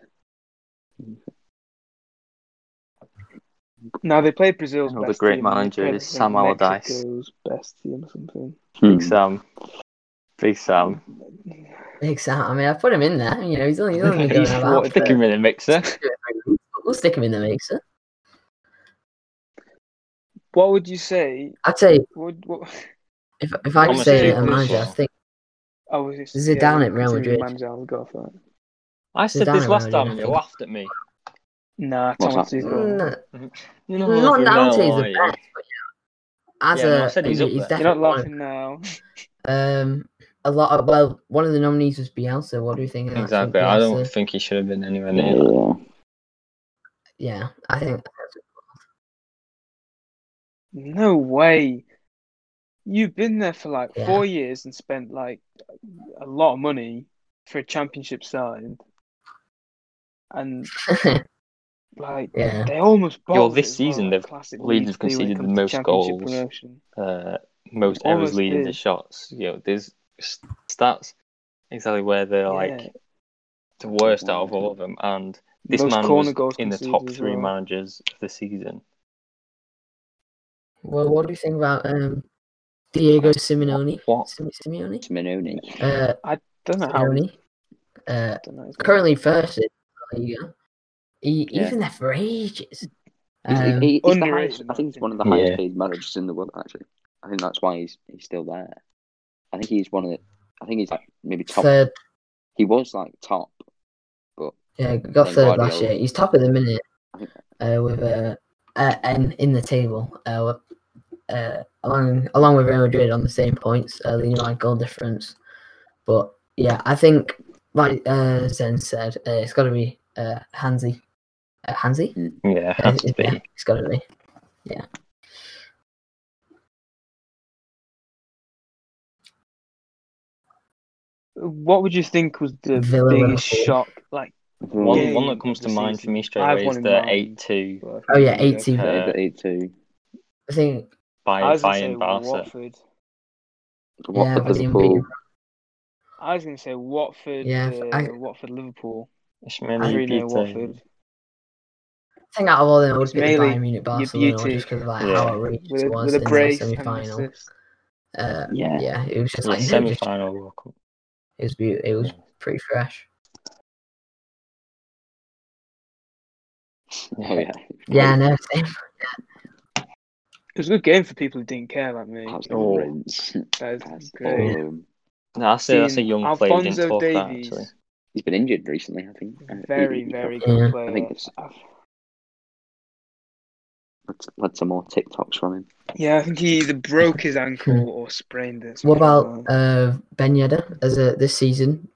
No, they played Brazil's Another best great team. and they manager played, is I Sam Allardyce. Mexico's best team or something. Big Hmm. Sam, Big Sam. Big Sam. I mean, I put him in there. You know, he's only, he's only going He's about. Stick him in the mixer. We'll stick him in the mixer. What would you say? I'd say What, what, if if I could say a manager, I think oh, was it Zidane at Real Madrid. Manager, I'll go for that. I said Zidane this last around, time yeah, and you laughed at me. Nah, What's Thomas? Tuchel. You know not who down now, to he's are the best, but yeah, as Yeah, no, I a said he's he- up he's there. You're not definitely one of- laughing now. Um, a lot. Of, well, one of the nominees was Bielsa. What do you think? Of that? So Exactly. I don't think he should have been anywhere near. Yeah. Yeah, I think. No way. You've been there for like Yeah. four years and spent like a lot of money for a championship side. And Like Yeah. they almost. Yo, this it well, season like they've- classic Leeds have do when it conceded the most goals. promotion. uh, most errors Almost leading to shots. You know, there's s- stats exactly where they're like the worst out of all of them, and this Most man corner was in the top three well. managers of the season. Well, what do you think about um, Diego Simeone? What? Simeone? Simeone. Uh, Don't know how. Simeone. Uh, Don't know. currently first in the Liga. He, Yeah. He's been there for ages. He's, Um, he, he's the highest, I think he's one of the highest Yeah. paid managers in the world. Actually, I think that's why he's he's still there. I think he's one of the. I think he's like maybe top. third. He was like top, but Yeah, got Then third last year. He's top at the minute. Uh, with uh, uh, and in the table. Uh, uh, along along with Real Madrid on the same points, uh, leading by goal difference. But yeah, I think like uh, Zen said, uh, it's got to be uh, Hansi. Uh, Hansi? Yeah, Uh, has to yeah, be. it's got to be. What would you think was the Villa biggest Liverpool. shock? Like, One, game one that comes the to mind for me straight I have away one is in the mind. eight two Oh, yeah, 8-2. Uh, the eight two. I think by I was gonna say Bayern Barca. Watford. Watford yeah, but the Liverpool. I was going to say Watford. Yeah, uh, I- Watford Liverpool. Ishmael Three 0 Peter. Watford. I think out of all them, it would be the Mainly Bayern Munich Barcelona one, beauty. just because of like Yeah. how outrageous With, it a- was with a in the brace semi-final. assist. Uh, Yeah. yeah, it was just Yeah, like semi just, final World Cup. It was beautiful. It was pretty fresh. Oh yeah. Yeah, no, same. It was a good game for people who didn't care like me. That's Oh. brilliant. That is That's great. um, No, that's a, that's a Seeing young player. Didn't Alphonso talk about Davies, actually. he's been injured recently. I think. Uh, very, he- he- very Yeah. good I player. think it's- I've- Let's, let's some more TikToks from him. Yeah, I think he either broke his ankle or sprained it. What about uh, Ben Yedder as a this season?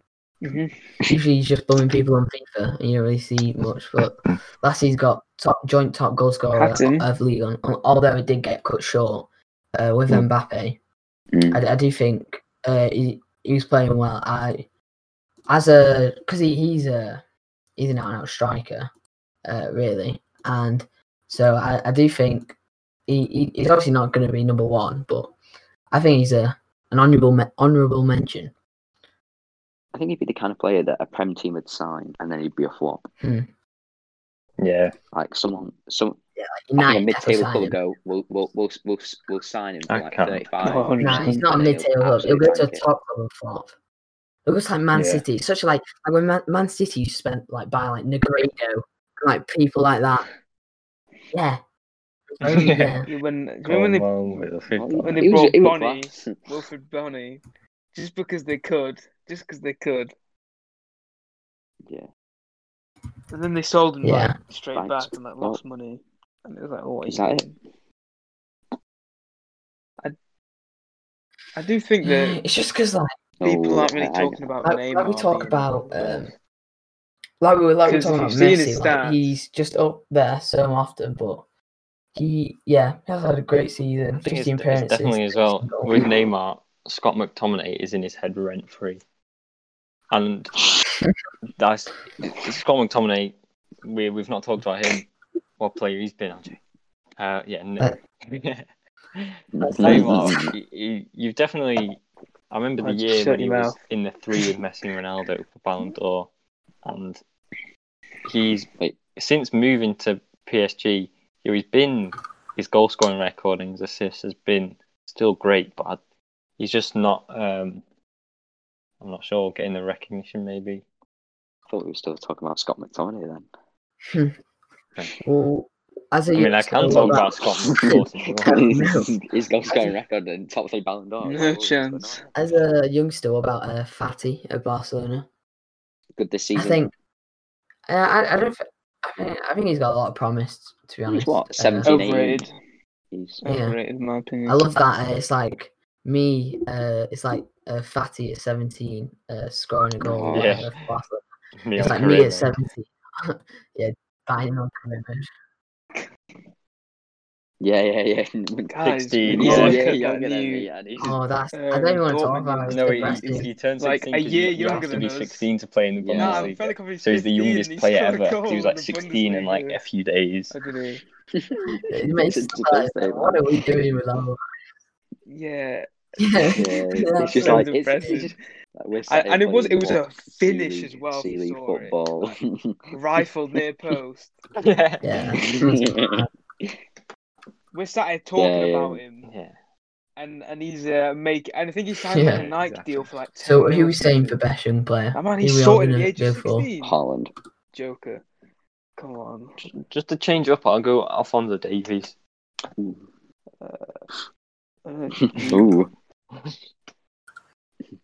that. Mhm. Usually he's just bumming people on FIFA, and you don't really see much. But last he's got top joint top goal scorer Hatton. of league on, although it did get cut short uh, with Mm. Mbappe. Mm. I, I do think uh, he he was playing well. I as a because he, he's a he's an out and out striker, uh, really, and so I, I do think he, he he's obviously not going to be number one, but I think he's a an honourable me- honourable mention. I think he'd be the kind of player that a prem team would sign, and then he'd be a flop. Hmm. Yeah, Like someone, some I think a mid-table club sign would him. go, we'll, we'll, we'll, we'll, we'll sign him for I like can't. 35. Oh, Nah, he's not a mid table club. He'll go to a top club and flop. It looks like Man Yeah. City. Such like, like when Man, Man City you spent like by like Negredo, like people like that. Yeah. Very, yeah. Yeah, When, do you remember when they, Come on, Wilfred. Well, when they brought he Bony. Wilfred Bony, just because they could, just because they could, Yeah. and then they sold him Yeah. like, straight Right. back and like Well, lost money, and it was like, oh, what is are that doing? I, I do think that It's just because like, people Oh, aren't really I- I- talking about like, Neymar. like we talk about, um, like we were like we were 'Cause if talking about you've seen his Messi. Like, he's just up there so often, but he, yeah, he has had a great season. I think 15 it's appearances. definitely as well with Neymar. Scott McTominay is in his head rent free, and that's Scott McTominay. We we've not talked about him. What player he's been actually? Uh, yeah, no. Uh, Neymar. he- he- you've definitely. I remember the I'd year when he your was in the three with Messi and Ronaldo for Ballon d'Or, and he's since moving to PSG. you know, He's been his goal scoring record and his assists has been still great, but he's just not. Um, I'm not sure getting the recognition. Maybe I thought we were still talking about Scott McTominay then. Well, as a I mean I youngster, can talk about- about Scott McTominay. His goal scoring record and top three Ballon d'Or. No chance. As a youngster, what about uh, Fati at Barcelona? Good this season. I think. Uh, I, I don't. I think, I think he's got a lot of promise. To be honest, He's what, Uh, 17, 18? Overrated. He's Yeah. Overrated, in my opinion. I love that. Uh, it's like me. Uh, it's like uh, Fati at seventeen, uh, scoring a goal. Oh, uh, yeah. for It's on like me at seventeen. yeah, buying on commitment. Yeah, yeah, yeah. Guys, 16, you yeah. yeah, younger than new- me. And he's Oh, that's. I Um, don't even want to talk about it. No, he, depressing. he, he turns Like, 16 a 'cause year you, you have younger to than be us. 16 to play in the Yeah. Bundesliga. Felic Hoffi's so he's the youngest he's player scored a ever. 'cause goal He was like 16 in like a few days. I don't know. It makes It's sense, like, birthday, what are we doing with our Yeah, Yeah, Yeah, it's just so like it's, it's just like I- and it was it was a finish C-League- as well. if you C-League saw it. football. Rifled near post. yeah. yeah. We're sat here talking Yeah, yeah. about him, Yeah. and and he's uh make and I think he signed like Yeah, a Nike exactly. deal for like. 10 So who mil are we saying for something. best young player? That man, he's we all sorted the age of sixteen. Haaland. Joker, come on. Just to change up, I'll go Alphonso Davies. Ooh. Uh, Ooh.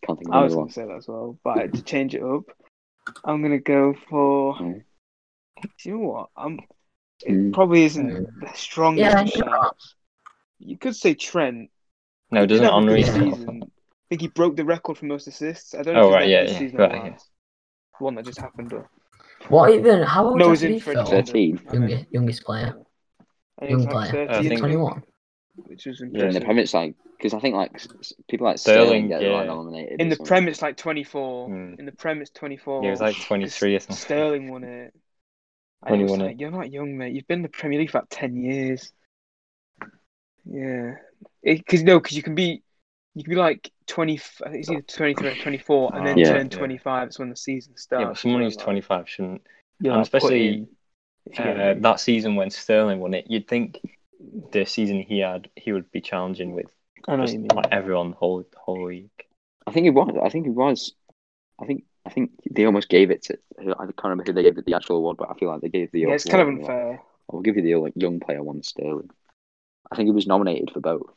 Can't think of I was going to say that as well, but to change it up, I'm going to go for. Mm. Do you know what? I'm. It Mm. probably isn't the strongest Yeah, of you're shouts. You could say Trent. No, doesn't did Henri good Yeah. season. I think he broke the record for most assists. I don't know Oh, if right, yeah, yeah, right, yeah. One that just happened. But What even? How old no, is he? in for Phil? Thirteen. Youngest, youngest player. And he was Young like player. 30, 21. which was Yeah, In the impressive. Premier, it's like because I think like s- s- people like Sterling, Sterling, get like yeah. nominated. in the something. Prem, it's like 24. Hmm. In the Prem, it's 24. Yeah, it was like 23 or something. Sterling won it. And When it he was won like, You're not young, mate. You've been in the Premier League for about 10 years. Yeah. Because, no, because you can be. You can be like 20, I think it's either 23 or 24, and then Oh, Yeah. turn yeah. 25. It's when the season starts. Yeah, but someone who's like, 25 shouldn't. you're, and like, especially, in, if you get Uh, me. that season when Sterling won it, you'd think the season he had, he would be challenging with I know just like everyone the whole the whole league. I think it was. I think it was. I think. I think they almost gave it to. I can't remember who they gave it the actual award, but I feel like they gave the. Yeah, it's kind of award, like, unfair. I'll give you the like, young player one, Sterling. I think he was nominated for both.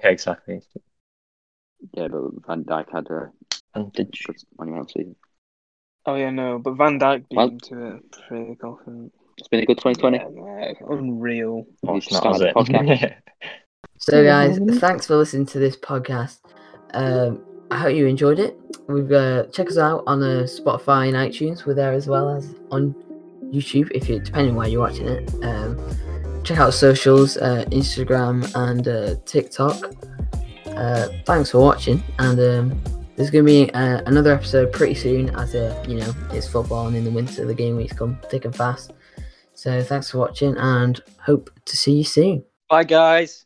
Yeah, exactly. Yeah, but Van Dijk had a And did good monumental season. Oh, yeah, no, but Van Dijk beat Well- him to it. Pretty confident. It's been a good 2020. Yeah, unreal. oh, it's not, started it? podcast. So, guys, thanks for listening to this podcast. Um, I hope you enjoyed it. We've uh, check us out on uh, Spotify and iTunes. We're there as well as on YouTube, if you depending where you're watching it. Um, check out socials, uh, Instagram and uh, TikTok. Uh, thanks for watching, and um, there's gonna be uh, another episode pretty soon. As uh, you know, it's football, and in the winter, the game weeks come thick and fast. So, thanks for watching, and hope to see you soon. Bye, guys.